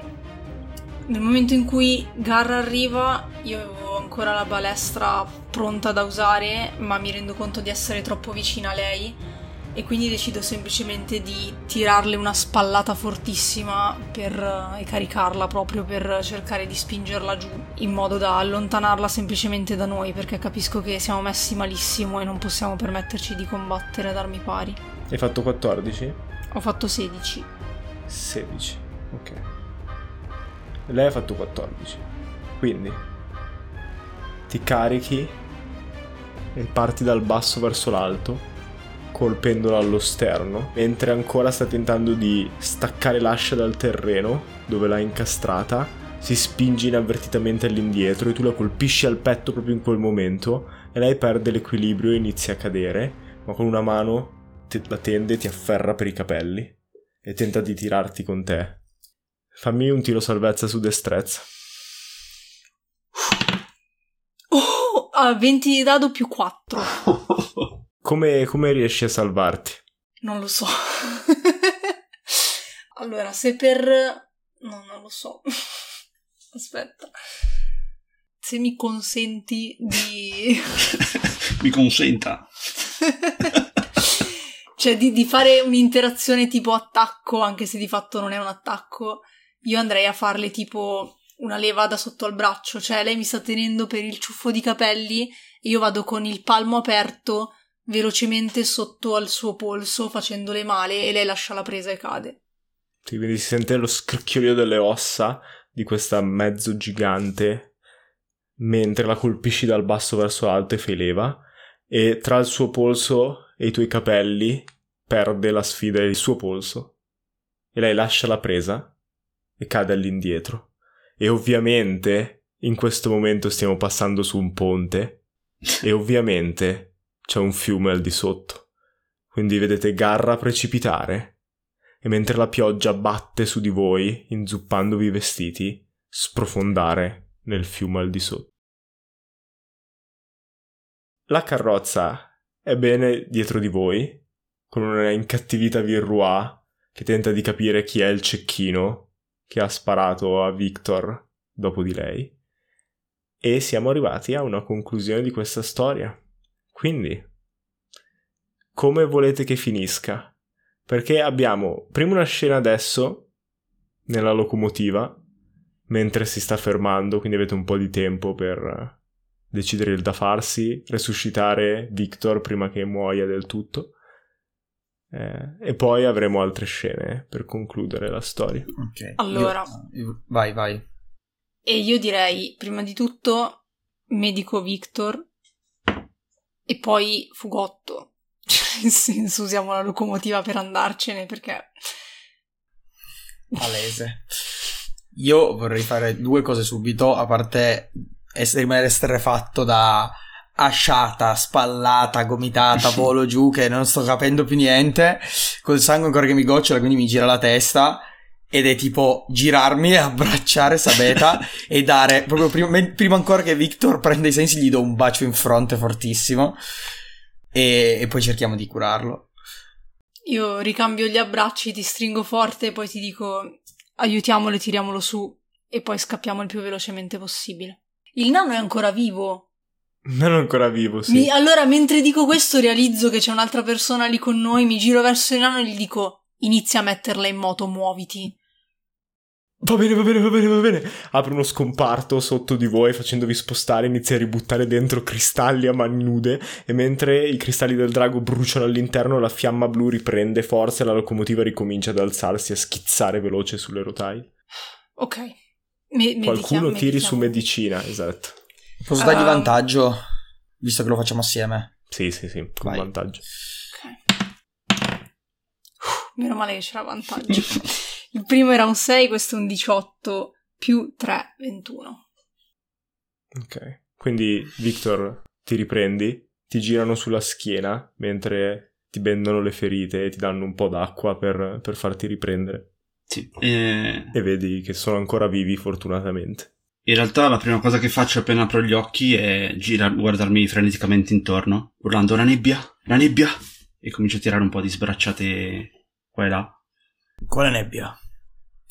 nel momento in cui Garra arriva, io avevo ancora la balestra pronta da usare, ma mi rendo conto di essere troppo vicina a lei. E quindi decido semplicemente di tirarle una spallata fortissima per, e caricarla proprio per cercare di spingerla giù in modo da allontanarla semplicemente da noi perché capisco che siamo messi malissimo e non possiamo permetterci di combattere ad armi pari. Hai fatto 14? Ho fatto 16. 16. Ok. Lei ha fatto 14. Quindi ti carichi e parti dal basso verso l'alto colpendola allo sterno, mentre ancora sta tentando di staccare l'ascia dal terreno dove l'ha incastrata, si spinge inavvertitamente all'indietro e tu la colpisci al petto proprio in quel momento e lei perde l'equilibrio e inizia a cadere, ma con una mano te- la tende e ti afferra per i capelli e tenta di tirarti con te. Fammi un tiro salvezza su destrezza. Oh, ah, 20 di dado più 4. Come, come riesci a salvarti? Non lo so. allora, se per... No, non lo so. Aspetta. Se mi consenti di... Mi consenta. cioè, di, di fare un'interazione tipo attacco, anche se di fatto non è un attacco, io andrei a farle tipo una leva da sotto al braccio. Cioè, lei mi sta tenendo per il ciuffo di capelli e io vado con il palmo aperto velocemente sotto al suo polso facendole male e lei lascia la presa e cade. Sì, quindi si sente lo scricchiolio delle ossa di questa mezzo gigante mentre la colpisci dal basso verso l'alto e fai leva e tra il suo polso e i tuoi capelli perde la sfida il suo polso e lei lascia la presa e cade all'indietro e ovviamente in questo momento stiamo passando su un ponte e ovviamente c'è un fiume al di sotto. Quindi vedete Garra precipitare e mentre la pioggia batte su di voi, inzuppandovi i vestiti, sprofondare nel fiume al di sotto. La carrozza è bene dietro di voi, con una incattivita Virrua che tenta di capire chi è il cecchino che ha sparato a Victor dopo di lei. E siamo arrivati a una conclusione di questa storia. Quindi, come volete che finisca? Perché abbiamo prima una scena adesso, nella locomotiva, mentre si sta fermando, quindi avete un po' di tempo per decidere il da farsi, resuscitare Victor prima che muoia del tutto. Eh, e poi avremo altre scene per concludere la storia. Ok. Allora. Io- io- vai, vai. E io direi, prima di tutto, medico Victor e poi fugotto. Cioè, nel senso, usiamo la locomotiva per andarcene perché... Palese. Io vorrei fare due cose subito, a parte essere, rimanere esterrefatto da asciata, spallata, gomitata, volo giù, che non sto capendo più niente, col sangue ancora che mi gocciola, quindi mi gira la testa. Ed è tipo girarmi e abbracciare Sabeta e dare, proprio prima, prima ancora che Victor prenda i sensi, gli do un bacio in fronte fortissimo. E, e poi cerchiamo di curarlo. Io ricambio gli abbracci, ti stringo forte e poi ti dico aiutiamolo e tiriamolo su e poi scappiamo il più velocemente possibile. Il nano è ancora vivo. Non è ancora vivo, sì. Mi- allora, mentre dico questo, realizzo che c'è un'altra persona lì con noi, mi giro verso il nano e gli dico inizia a metterla in moto, muoviti. Va bene, va bene, va bene, va bene. Apre uno scomparto sotto di voi facendovi spostare, inizia a ributtare dentro cristalli a mani nude e mentre i cristalli del drago bruciano all'interno la fiamma blu riprende forza e la locomotiva ricomincia ad alzarsi e a schizzare veloce sulle rotaie. Ok. Me- Qualcuno medichiamo- tiri su medichiamo. medicina, esatto. Posso dargli Um, vantaggio? Visto che lo facciamo assieme. Sì, sì, sì, con Vai. vantaggio. Ok. Meno male che c'era vantaggio. Il primo era un 6, questo è un 18 più 3, 21. Ok. Quindi, Victor, ti riprendi, ti girano sulla schiena mentre ti bendono le ferite e ti danno un po' d'acqua per, per farti riprendere. Sì. eh, E vedi che sono ancora vivi, fortunatamente. in realtà la prima cosa che faccio appena apro gli occhi è girar- guardarmi freneticamente intorno, urlando la nebbia, la nebbia, e comincio a tirare un po' di sbracciate qua e là. Quale nebbia?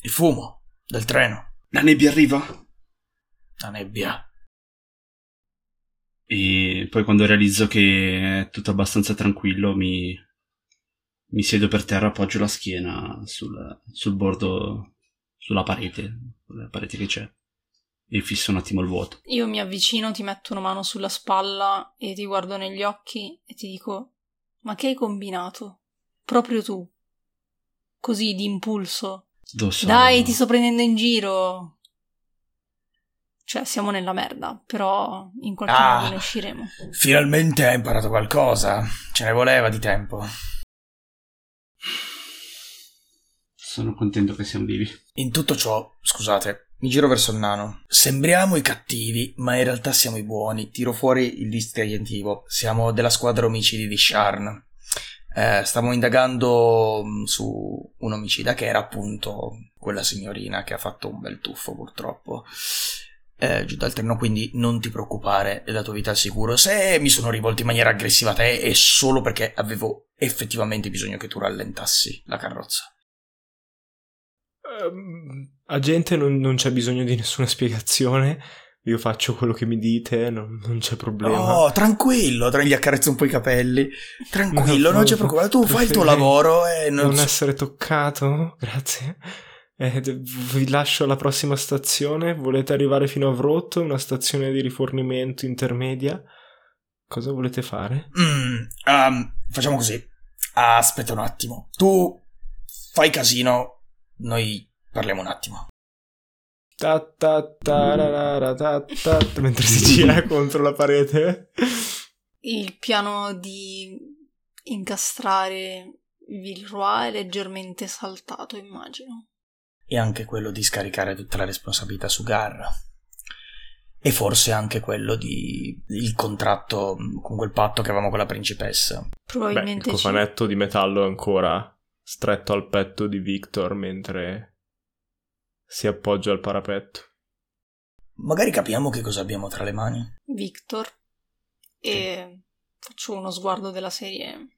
Il fumo del treno. La nebbia arriva! La nebbia. E poi quando realizzo che è tutto abbastanza tranquillo mi, mi siedo per terra, appoggio la schiena sul, sul bordo, sulla parete, la parete che c'è, e fisso un attimo il vuoto. Io mi avvicino, ti metto una mano sulla spalla e ti guardo negli occhi e ti dico: Ma che hai combinato? Proprio tu. Così d'impulso. Dosso. Dai, ti sto prendendo in giro. Cioè, siamo nella merda, però in qualche Ah. modo ne usciremo. Finalmente hai imparato qualcosa. Ce ne voleva di tempo. Sono contento che siamo vivi. In tutto ciò, scusate, mi giro verso il nano. Sembriamo i cattivi, ma in realtà siamo i buoni. Tiro fuori il distintivo. Siamo della squadra omicidi di Sharn. Eh, stavamo indagando mh, su un omicida che era appunto quella signorina che ha fatto un bel tuffo purtroppo. Eh, giù dal treno, quindi non ti preoccupare, la tua vita è al sicuro. Se mi sono rivolto in maniera aggressiva a te è solo perché avevo effettivamente bisogno che tu rallentassi la carrozza. Ehm, agente, non, non c'è bisogno di nessuna spiegazione. Io faccio quello che mi dite, non, non c'è problema. Oh, tranquillo, tra- gli accarezzo un po' i capelli. Tranquillo, No, non c'è no, preoccupare, tu fai il tuo lavoro e non... non essere toccato, grazie. Eh, vi lascio alla prossima stazione. Volete arrivare fino a Vrotto, una stazione di rifornimento intermedia? Cosa volete fare? Mm, um, facciamo così. Aspetta un attimo. Tu fai casino, noi parliamo un attimo. Ta ta ta ra ra ra ta ta ta, mentre si gira contro la parete. Il piano di incastrare Villeroy è leggermente saltato, immagino. E anche quello di scaricare tutta la responsabilità su Garra. E forse anche quello di il contratto mm, con quel patto che avevamo con la principessa. Beh, il Probabilmente cofanetto di metallo è ancora stretto al petto di Victor mentre si appoggia al parapetto. Magari capiamo che cosa abbiamo tra le mani. Victor e faccio uno sguardo della serie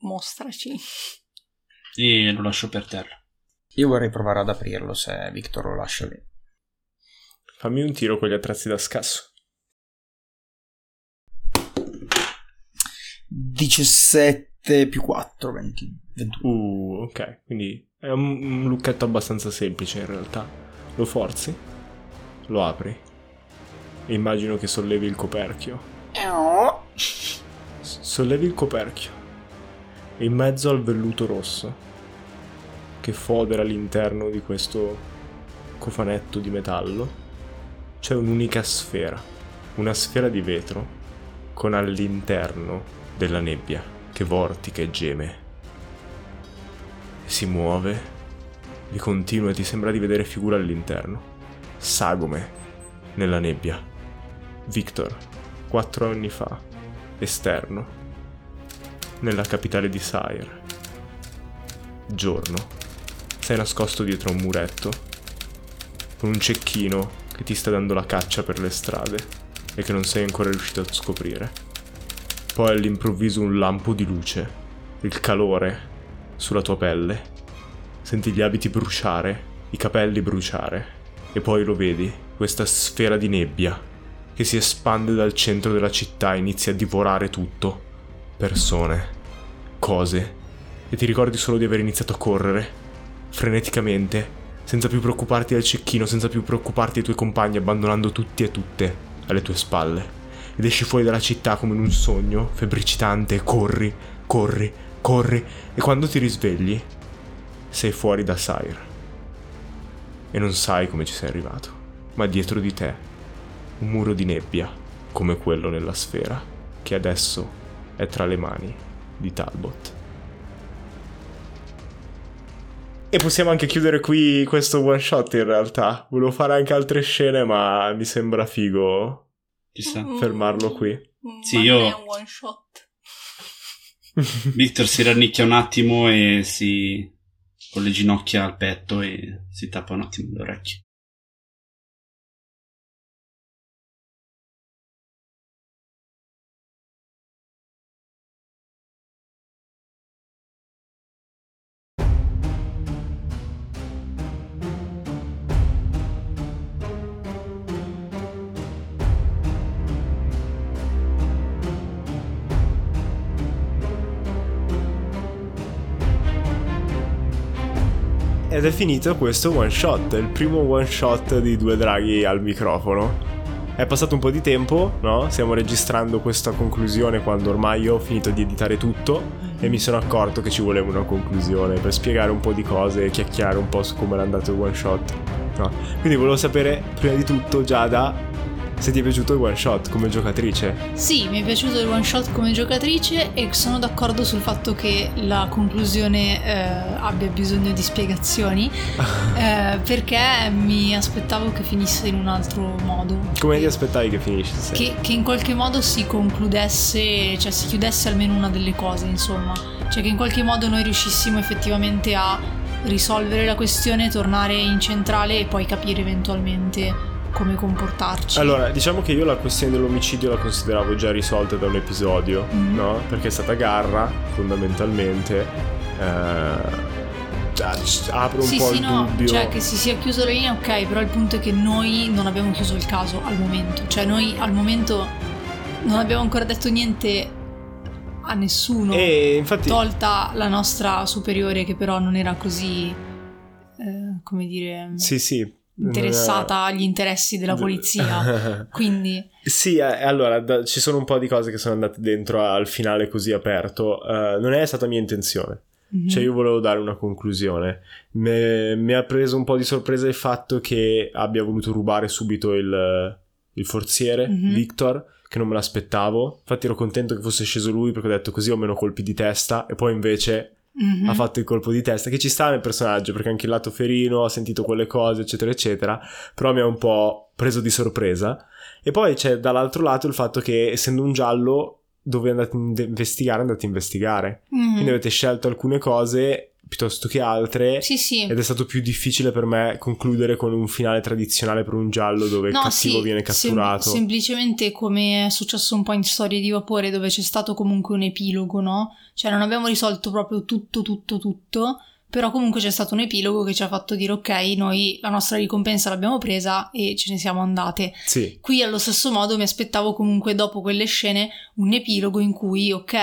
mostraci. E lo lascio per terra. Io vorrei provare ad aprirlo se Victor lo lascia lì. Fammi un tiro con gli attrezzi da scasso. 17 più 4, 20, 21. Uh, ok, quindi è un, un lucchetto abbastanza semplice in realtà. Lo forzi, lo apri e immagino che sollevi il coperchio. Sollevi il coperchio e in mezzo al velluto rosso che fodera l'interno di questo cofanetto di metallo c'è un'unica sfera, una sfera di vetro con all'interno della nebbia che vortica e geme. Si muove, e continua e ti sembra di vedere figure all'interno. Sagome nella nebbia. Victor, quattro anni fa, esterno, nella capitale di Sire. Giorno, sei nascosto dietro un muretto, con un cecchino che ti sta dando la caccia per le strade e che non sei ancora riuscito a scoprire. Poi all'improvviso un lampo di luce, il calore sulla tua pelle. Senti gli abiti bruciare, i capelli bruciare, e poi lo vedi, questa sfera di nebbia che si espande dal centro della città e inizia a divorare tutto. Persone, cose, e ti ricordi solo di aver iniziato a correre, freneticamente, senza più preoccuparti del cecchino, senza più preoccuparti dei tuoi compagni, abbandonando tutti e tutte alle tue spalle ed esci fuori dalla città come in un sogno, febbricitante, corri, corri, corri, e quando ti risvegli sei fuori da Sire. E non sai come ci sei arrivato, ma dietro di te un muro di nebbia, come quello nella sfera, che adesso è tra le mani di Talbot. E possiamo anche chiudere qui questo one shot in realtà. Volevo fare anche altre scene, ma mi sembra figo Ci sta. Mm. fermarlo qui. Sì, Ma io- non è un one shot. Victor si rannicchia un attimo e si. con le ginocchia al petto e si tappa un attimo le orecchie. Ed è finito questo one shot, il primo one shot di due draghi al microfono. È passato un po' di tempo, no? Stiamo registrando questa conclusione quando ormai ho finito di editare tutto e mi sono accorto che ci voleva una conclusione per spiegare un po' di cose e chiacchierare un po' su come era andato il one shot. No. Quindi volevo sapere, prima di tutto, Giada, se ti è piaciuto il one shot come giocatrice. Sì, mi è piaciuto il one shot come giocatrice e sono d'accordo sul fatto che la conclusione eh, abbia bisogno di spiegazioni eh, perché mi aspettavo che finisse in un altro modo. Come ti aspettavi che finisse? Che, che in qualche modo si concludesse, cioè si chiudesse almeno una delle cose, insomma. Cioè che in qualche modo noi riuscissimo effettivamente a risolvere la questione, tornare in centrale e poi capire eventualmente come comportarci. Allora, diciamo che io la questione dell'omicidio la consideravo già risolta da un episodio, mm-hmm. no? Perché è stata garra, fondamentalmente. Eh, apre un sì, po' sì, il no, dubbio. Cioè, che si sia chiuso la linea, ok, però il punto è che noi non abbiamo chiuso il caso al momento. Cioè, noi al momento non abbiamo ancora detto niente a nessuno. E infatti... Tolta la nostra superiore, che però non era così. Eh, come dire. Sì, sì interessata agli interessi della polizia. Quindi. Sì, eh, allora da, ci sono un po' di cose che sono andate dentro al finale così aperto. Uh, non è stata mia intenzione. Mm-hmm. Cioè, io volevo dare una conclusione. Me, mi ha preso un po' di sorpresa il fatto che abbia voluto rubare subito il, il forziere, mm-hmm. Victor, che non me l'aspettavo. Infatti, ero contento che fosse sceso lui perché ho detto così ho meno colpi di testa. E poi invece mm-hmm. ha fatto il colpo di testa, che ci sta nel personaggio perché anche il lato ferino ha sentito quelle cose, eccetera, eccetera, però mi ha un po' preso di sorpresa. E poi c'è dall'altro lato il fatto che essendo un giallo dove andate a investigare, andate a investigare. Mm-hmm. Quindi avete scelto alcune cose piuttosto che altre. Sì, sì. Ed è stato più difficile per me concludere con un finale tradizionale per un giallo dove no, il cattivo sì, viene catturato. Sem- semplicemente come è successo un po' in Storie di Vapore dove c'è stato comunque un epilogo, no? Cioè non abbiamo risolto proprio tutto, tutto, tutto però comunque c'è stato un epilogo che ci ha fatto dire ok, noi la nostra ricompensa l'abbiamo presa e ce ne siamo andate. Sì. Qui allo stesso modo mi aspettavo comunque dopo quelle scene un epilogo in cui ok,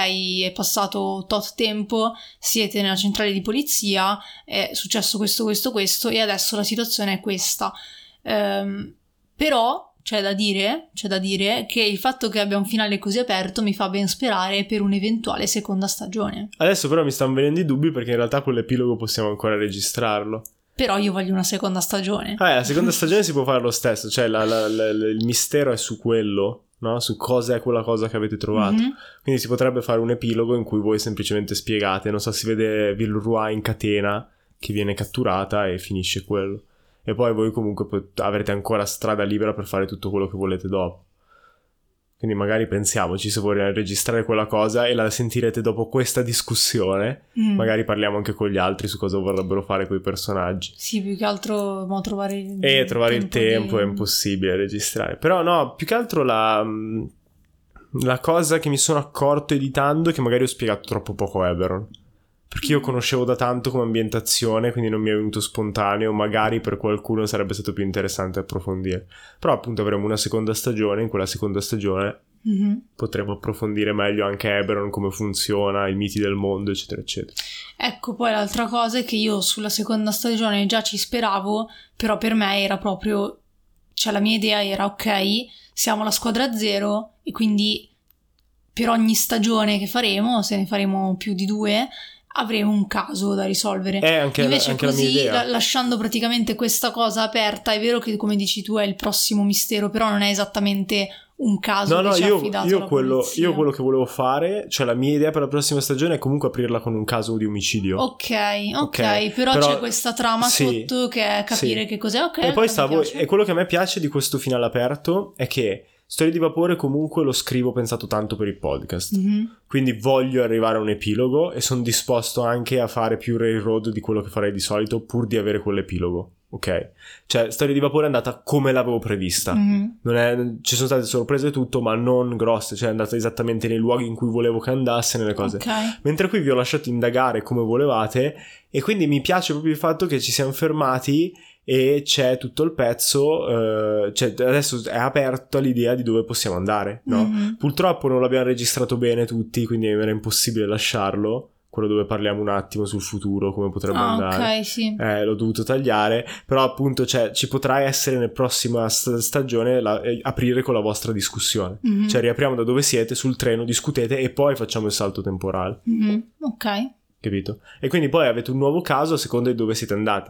è passato tot tempo, siete nella centrale di polizia, è successo questo, questo, questo e adesso la situazione è questa. Ehm, però c'è da dire, c'è da dire che il fatto che abbia un finale così aperto mi fa ben sperare per un'eventuale seconda stagione. Adesso però mi stanno venendo i dubbi perché in realtà quell'epilogo possiamo ancora registrarlo. Però io voglio una seconda stagione. Ah, la seconda stagione si può fare lo stesso, cioè la, la, la, il mistero è su quello, no? Su cosa è quella cosa che avete trovato. Mm-hmm. Quindi si potrebbe fare un epilogo in cui voi semplicemente spiegate, non so, si vede Villeroy in catena che viene catturata e finisce quello e poi voi comunque pot- avrete ancora strada libera per fare tutto quello che volete dopo. Quindi magari pensiamoci se vorrei registrare quella cosa e la sentirete dopo questa discussione. Mm. Magari parliamo anche con gli altri su cosa vorrebbero fare quei personaggi. Sì, più che altro ma trovare il E trovare tempo il tempo di... è impossibile registrare. Però no, più che altro la, la cosa che mi sono accorto editando è che magari ho spiegato troppo poco Eberon perché io conoscevo da tanto come ambientazione, quindi non mi è venuto spontaneo, magari per qualcuno sarebbe stato più interessante approfondire. Però appunto avremo una seconda stagione, in quella seconda stagione mm-hmm. potremo approfondire meglio anche Eberon, come funziona, i miti del mondo, eccetera, eccetera. Ecco, poi l'altra cosa è che io sulla seconda stagione già ci speravo, però per me era proprio, cioè la mia idea era ok, siamo la squadra zero e quindi per ogni stagione che faremo, se ne faremo più di due, avremo un caso da risolvere. È anche, Invece anche così, la, lasciando praticamente questa cosa aperta, è vero che come dici tu è il prossimo mistero, però non è esattamente un caso no, no, io, io, quello, io, quello, che volevo fare, cioè la mia idea per la prossima stagione è comunque aprirla con un caso di omicidio. Ok, ok, okay. Però, però, c'è questa trama sì, sotto che è capire sì. che cos'è. Ok. E poi stavo, e quello che a me piace di questo finale aperto è che Storie di vapore comunque lo scrivo pensato tanto per il podcast. Mm-hmm. Quindi voglio arrivare a un epilogo e sono disposto anche a fare più railroad di quello che farei di solito pur di avere quell'epilogo. Ok? Cioè, Storia di vapore è andata come l'avevo prevista. Mm-hmm. È, ci sono state sorprese e tutto, ma non grosse. Cioè, è andata esattamente nei luoghi in cui volevo che andasse, nelle cose. Okay. Mentre qui vi ho lasciato indagare come volevate e quindi mi piace proprio il fatto che ci siamo fermati e c'è tutto il pezzo, eh, cioè adesso è aperto l'idea di dove possiamo andare, no? Mm-hmm. Purtroppo non l'abbiamo registrato bene tutti, quindi era impossibile lasciarlo quello dove parliamo un attimo sul futuro, come potrebbe Ah, andare. ok, sì. Eh, l'ho dovuto tagliare, però appunto cioè, ci potrà essere nella prossima st- stagione la- eh, aprire con la vostra discussione. Mhm. Cioè riapriamo da dove siete, sul treno, discutete e poi facciamo il salto temporale, Mhm. Ok. capito? E quindi poi avete un nuovo caso a seconda di dove siete andati.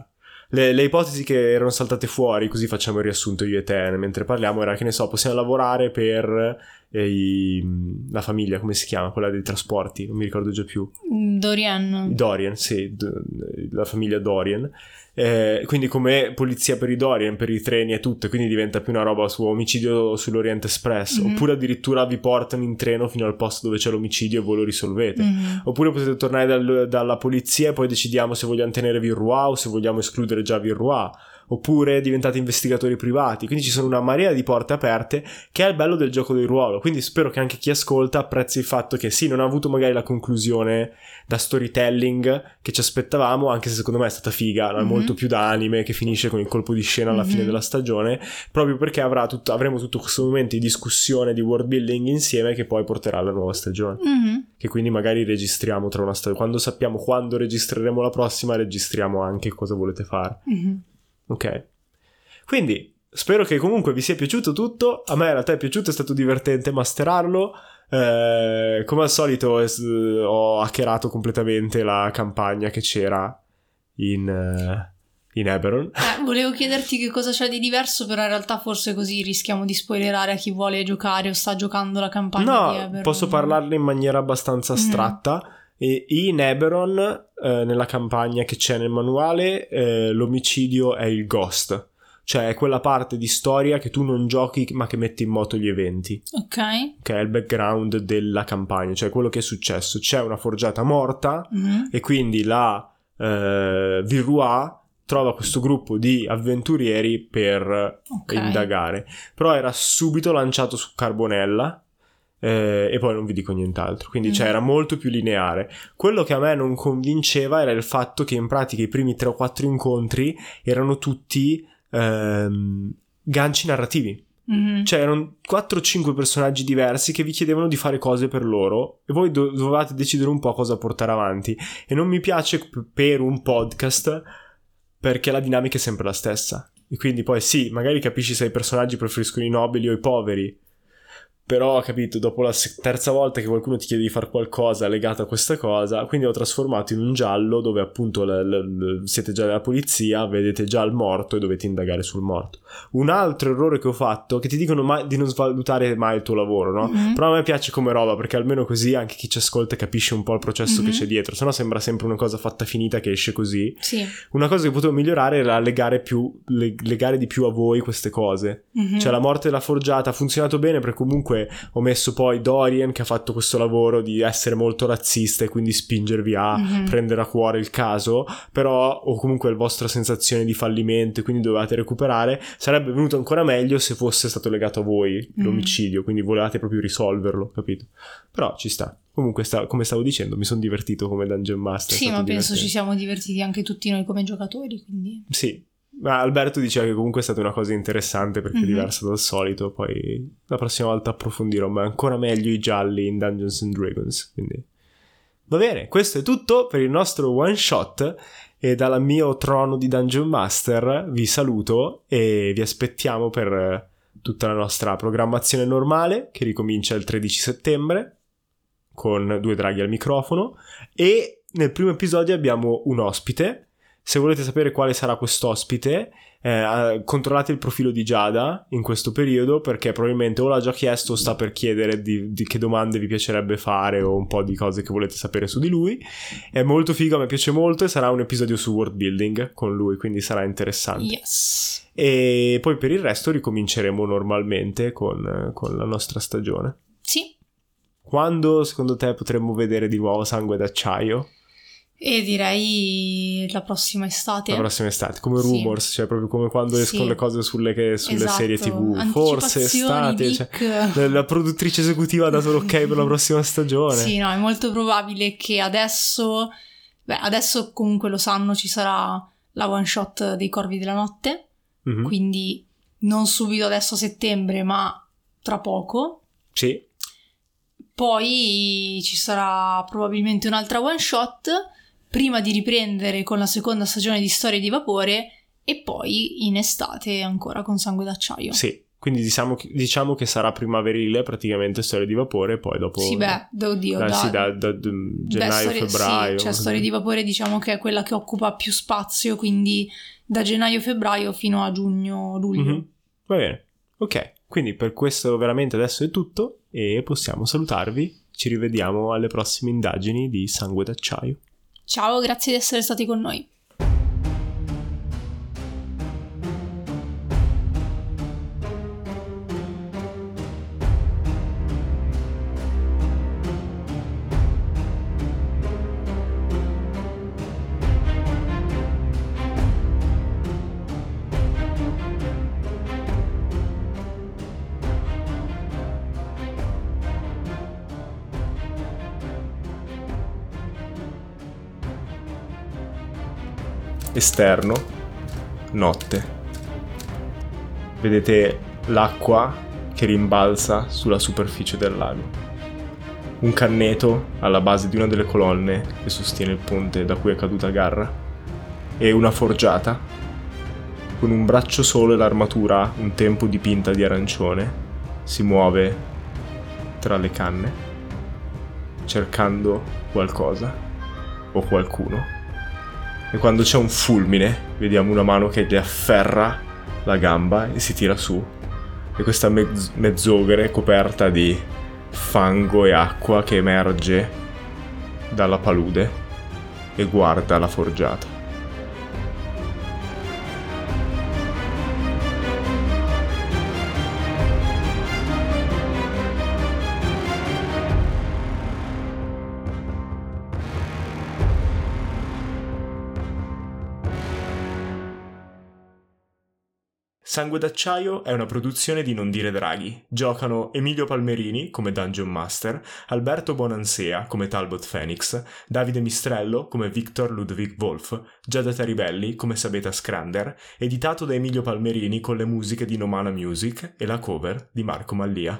Le, le ipotesi che erano saltate fuori, così facciamo il riassunto io e te mentre parliamo, era che ne so, possiamo lavorare per eh, i- la famiglia, come si chiama? Quella dei trasporti, non mi ricordo già più. Mm, Dorian. Dorian, sì, d- la famiglia Dorian. Eh, quindi come polizia per i Dorian, per i treni e tutto, quindi diventa più una roba su omicidio sull'Orient Express, Mhm. oppure addirittura vi portano in treno fino al posto dove c'è l'omicidio e voi lo risolvete. Mhm. Oppure potete tornare dal- dalla polizia e poi decidiamo se vogliamo tenere Virrois o se vogliamo escludere già Virrois. Oppure diventate investigatori privati. Quindi ci sono una marea di porte aperte che è il bello del gioco del ruolo. Quindi spero che anche chi ascolta apprezzi il fatto che sì, non ha avuto magari la conclusione da storytelling che ci aspettavamo, anche se secondo me è stata figa, Mhm. molto più da anime che finisce con il colpo di scena alla Mhm. fine della stagione, proprio perché avrà tutto- avremo tutto questo momento di discussione, di world building insieme che poi porterà alla nuova stagione Mhm. che quindi magari registriamo tra una stagione. Quando sappiamo quando registreremo la prossima, registriamo anche cosa volete fare. Ok. Quindi spero che comunque vi sia piaciuto tutto. A me in realtà è piaciuto, è stato divertente masterarlo. Eh, come al solito es- ho hackerato completamente la campagna che c'era in, eh, in Eberron. Eh, volevo chiederti che cosa c'è di diverso, però in realtà forse così rischiamo di spoilerare a chi vuole giocare o sta giocando la campagna di No, Eberron. posso parlarne in maniera abbastanza Mm. E in Eberron, eh, nella campagna che c'è nel manuale, eh, l'omicidio è il ghost. Cioè è quella parte di storia che tu non giochi ma che metti in moto gli eventi. Ok. Che è il background della campagna, cioè quello che è successo. C'è una forgiata morta Mhm. e quindi la eh, Virrois trova questo gruppo di avventurieri per Ok. indagare. Però era subito lanciato su Carbonella eh, e poi non vi dico nient'altro. Quindi Mm. cioè, era molto più lineare. Quello che a me non convinceva era il fatto che in pratica i primi 3 o 4 incontri erano tutti ehm, ganci narrativi. Mhm. Cioè erano 4 o 5 personaggi diversi che vi chiedevano di fare cose per loro e voi do- dovevate decidere un po' cosa portare avanti. E non mi piace p- per un podcast perché la dinamica è sempre la stessa. E quindi poi sì, magari capisci se i personaggi preferiscono i nobili o i poveri. Però, capito, dopo la se- terza volta che qualcuno ti chiede di fare qualcosa legato a questa cosa, quindi ho trasformato in un giallo dove appunto l- l- l- siete già della polizia, vedete già il morto e dovete indagare sul morto. Un altro errore che ho fatto, che ti dicono mai- di non svalutare mai il tuo lavoro, no? Mhm. Però a me piace come roba perché almeno così anche chi ci ascolta capisce un po' il processo che Mhm. c'è dietro, sennò sembra sempre una cosa fatta finita che esce così. Sì. Una cosa che potevo migliorare era legare, più, le- legare di più a voi queste cose. Mhm. Cioè la morte della forgiata ha funzionato bene perché comunque ho messo poi Dorian che ha fatto questo lavoro di essere molto razzista e quindi spingervi a Mhm. prendere a cuore il caso, però o comunque la vostra sensazione di fallimento e quindi dovevate recuperare, sarebbe venuto ancora meglio se fosse stato legato a voi Mhm. l'omicidio, quindi volevate proprio risolverlo, capito? Però ci sta. Comunque, sta- come stavo dicendo, mi sono divertito come Dungeon Master. Sì, ma penso ci divertente. siamo divertiti anche tutti noi come giocatori, quindi... Sì, ma Alberto diceva che comunque è stata una cosa interessante perché Mhm. è diversa dal solito. Poi la prossima volta approfondirò, ma ancora meglio i gialli in Dungeons and Dragons. Quindi va bene, questo è tutto per il nostro one shot. E dal mio trono di Dungeon Master vi saluto e vi aspettiamo per tutta la nostra programmazione normale che ricomincia il 13 settembre con due draghi al microfono e nel primo episodio abbiamo un ospite se volete sapere quale sarà quest'ospite, eh, controllate il profilo di Giada in questo periodo perché probabilmente o l'ha già chiesto o sta per chiedere di, di che domande vi piacerebbe fare o un po' di cose che volete sapere su di lui. È molto figo, me piace molto e sarà un episodio su world building con lui, quindi sarà interessante. Yes. E poi per il resto ricominceremo normalmente con, con la nostra stagione. Sì. Quando secondo te potremmo vedere di nuovo Sangue d'acciaio? E direi la prossima estate. La prossima estate, come Sì. rumors, cioè proprio come quando Sì. escono le cose sulle, che- sulle Esatto. serie tv. Forse estate, cioè, la, produttrice esecutiva ha dato l'ok per la prossima stagione. Sì, no, è molto probabile che adesso, beh, adesso comunque lo sanno, ci sarà la one shot dei Corvi della Notte, Mhm. quindi non subito adesso a settembre, ma tra poco. Sì, Poi ci sarà probabilmente un'altra one shot prima di riprendere con la seconda stagione di Storie di Vapore e poi in estate ancora con Sangue d'acciaio. Sì, quindi diciamo, che- diciamo che sarà primaverile praticamente Storie di Vapore e poi dopo... Sì, beh, da- oddio, Dai, da, sì, da, da- da- gennaio, storie- febbraio. Sì, cioè Storie di Vapore diciamo che è quella che occupa più spazio, quindi da gennaio-febbraio fino a giugno-luglio. Mhm. Va bene, ok. Quindi per questo veramente adesso è tutto e possiamo salutarvi. Ci rivediamo alle prossime indagini di Sangue d'acciaio. Ciao, grazie di essere stati con noi. Esterno, notte. Vedete l'acqua che rimbalza sulla superficie del lago. Un canneto alla base di una delle colonne che sostiene il ponte da cui è caduta Garra. E una forgiata con un braccio solo e l'armatura un tempo dipinta di arancione si muove tra le canne cercando qualcosa o qualcuno. E quando c'è un fulmine, vediamo una mano che gli afferra la gamba e si tira su. E questa mezz- mezzogre coperta di fango e acqua che emerge dalla palude e guarda la forgiata. Sangue d'acciaio è una produzione di Non dire Draghi. Giocano Emilio Palmerini come Dungeon Master, Alberto Bonansea come Talbot Phoenix, Davide Mistrello come Victor Ludwig Wolf, Giada Taribelli come Sabeta Scrander, editato da Emilio Palmerini con le musiche di Nomana Music e la cover di Marco Mallia.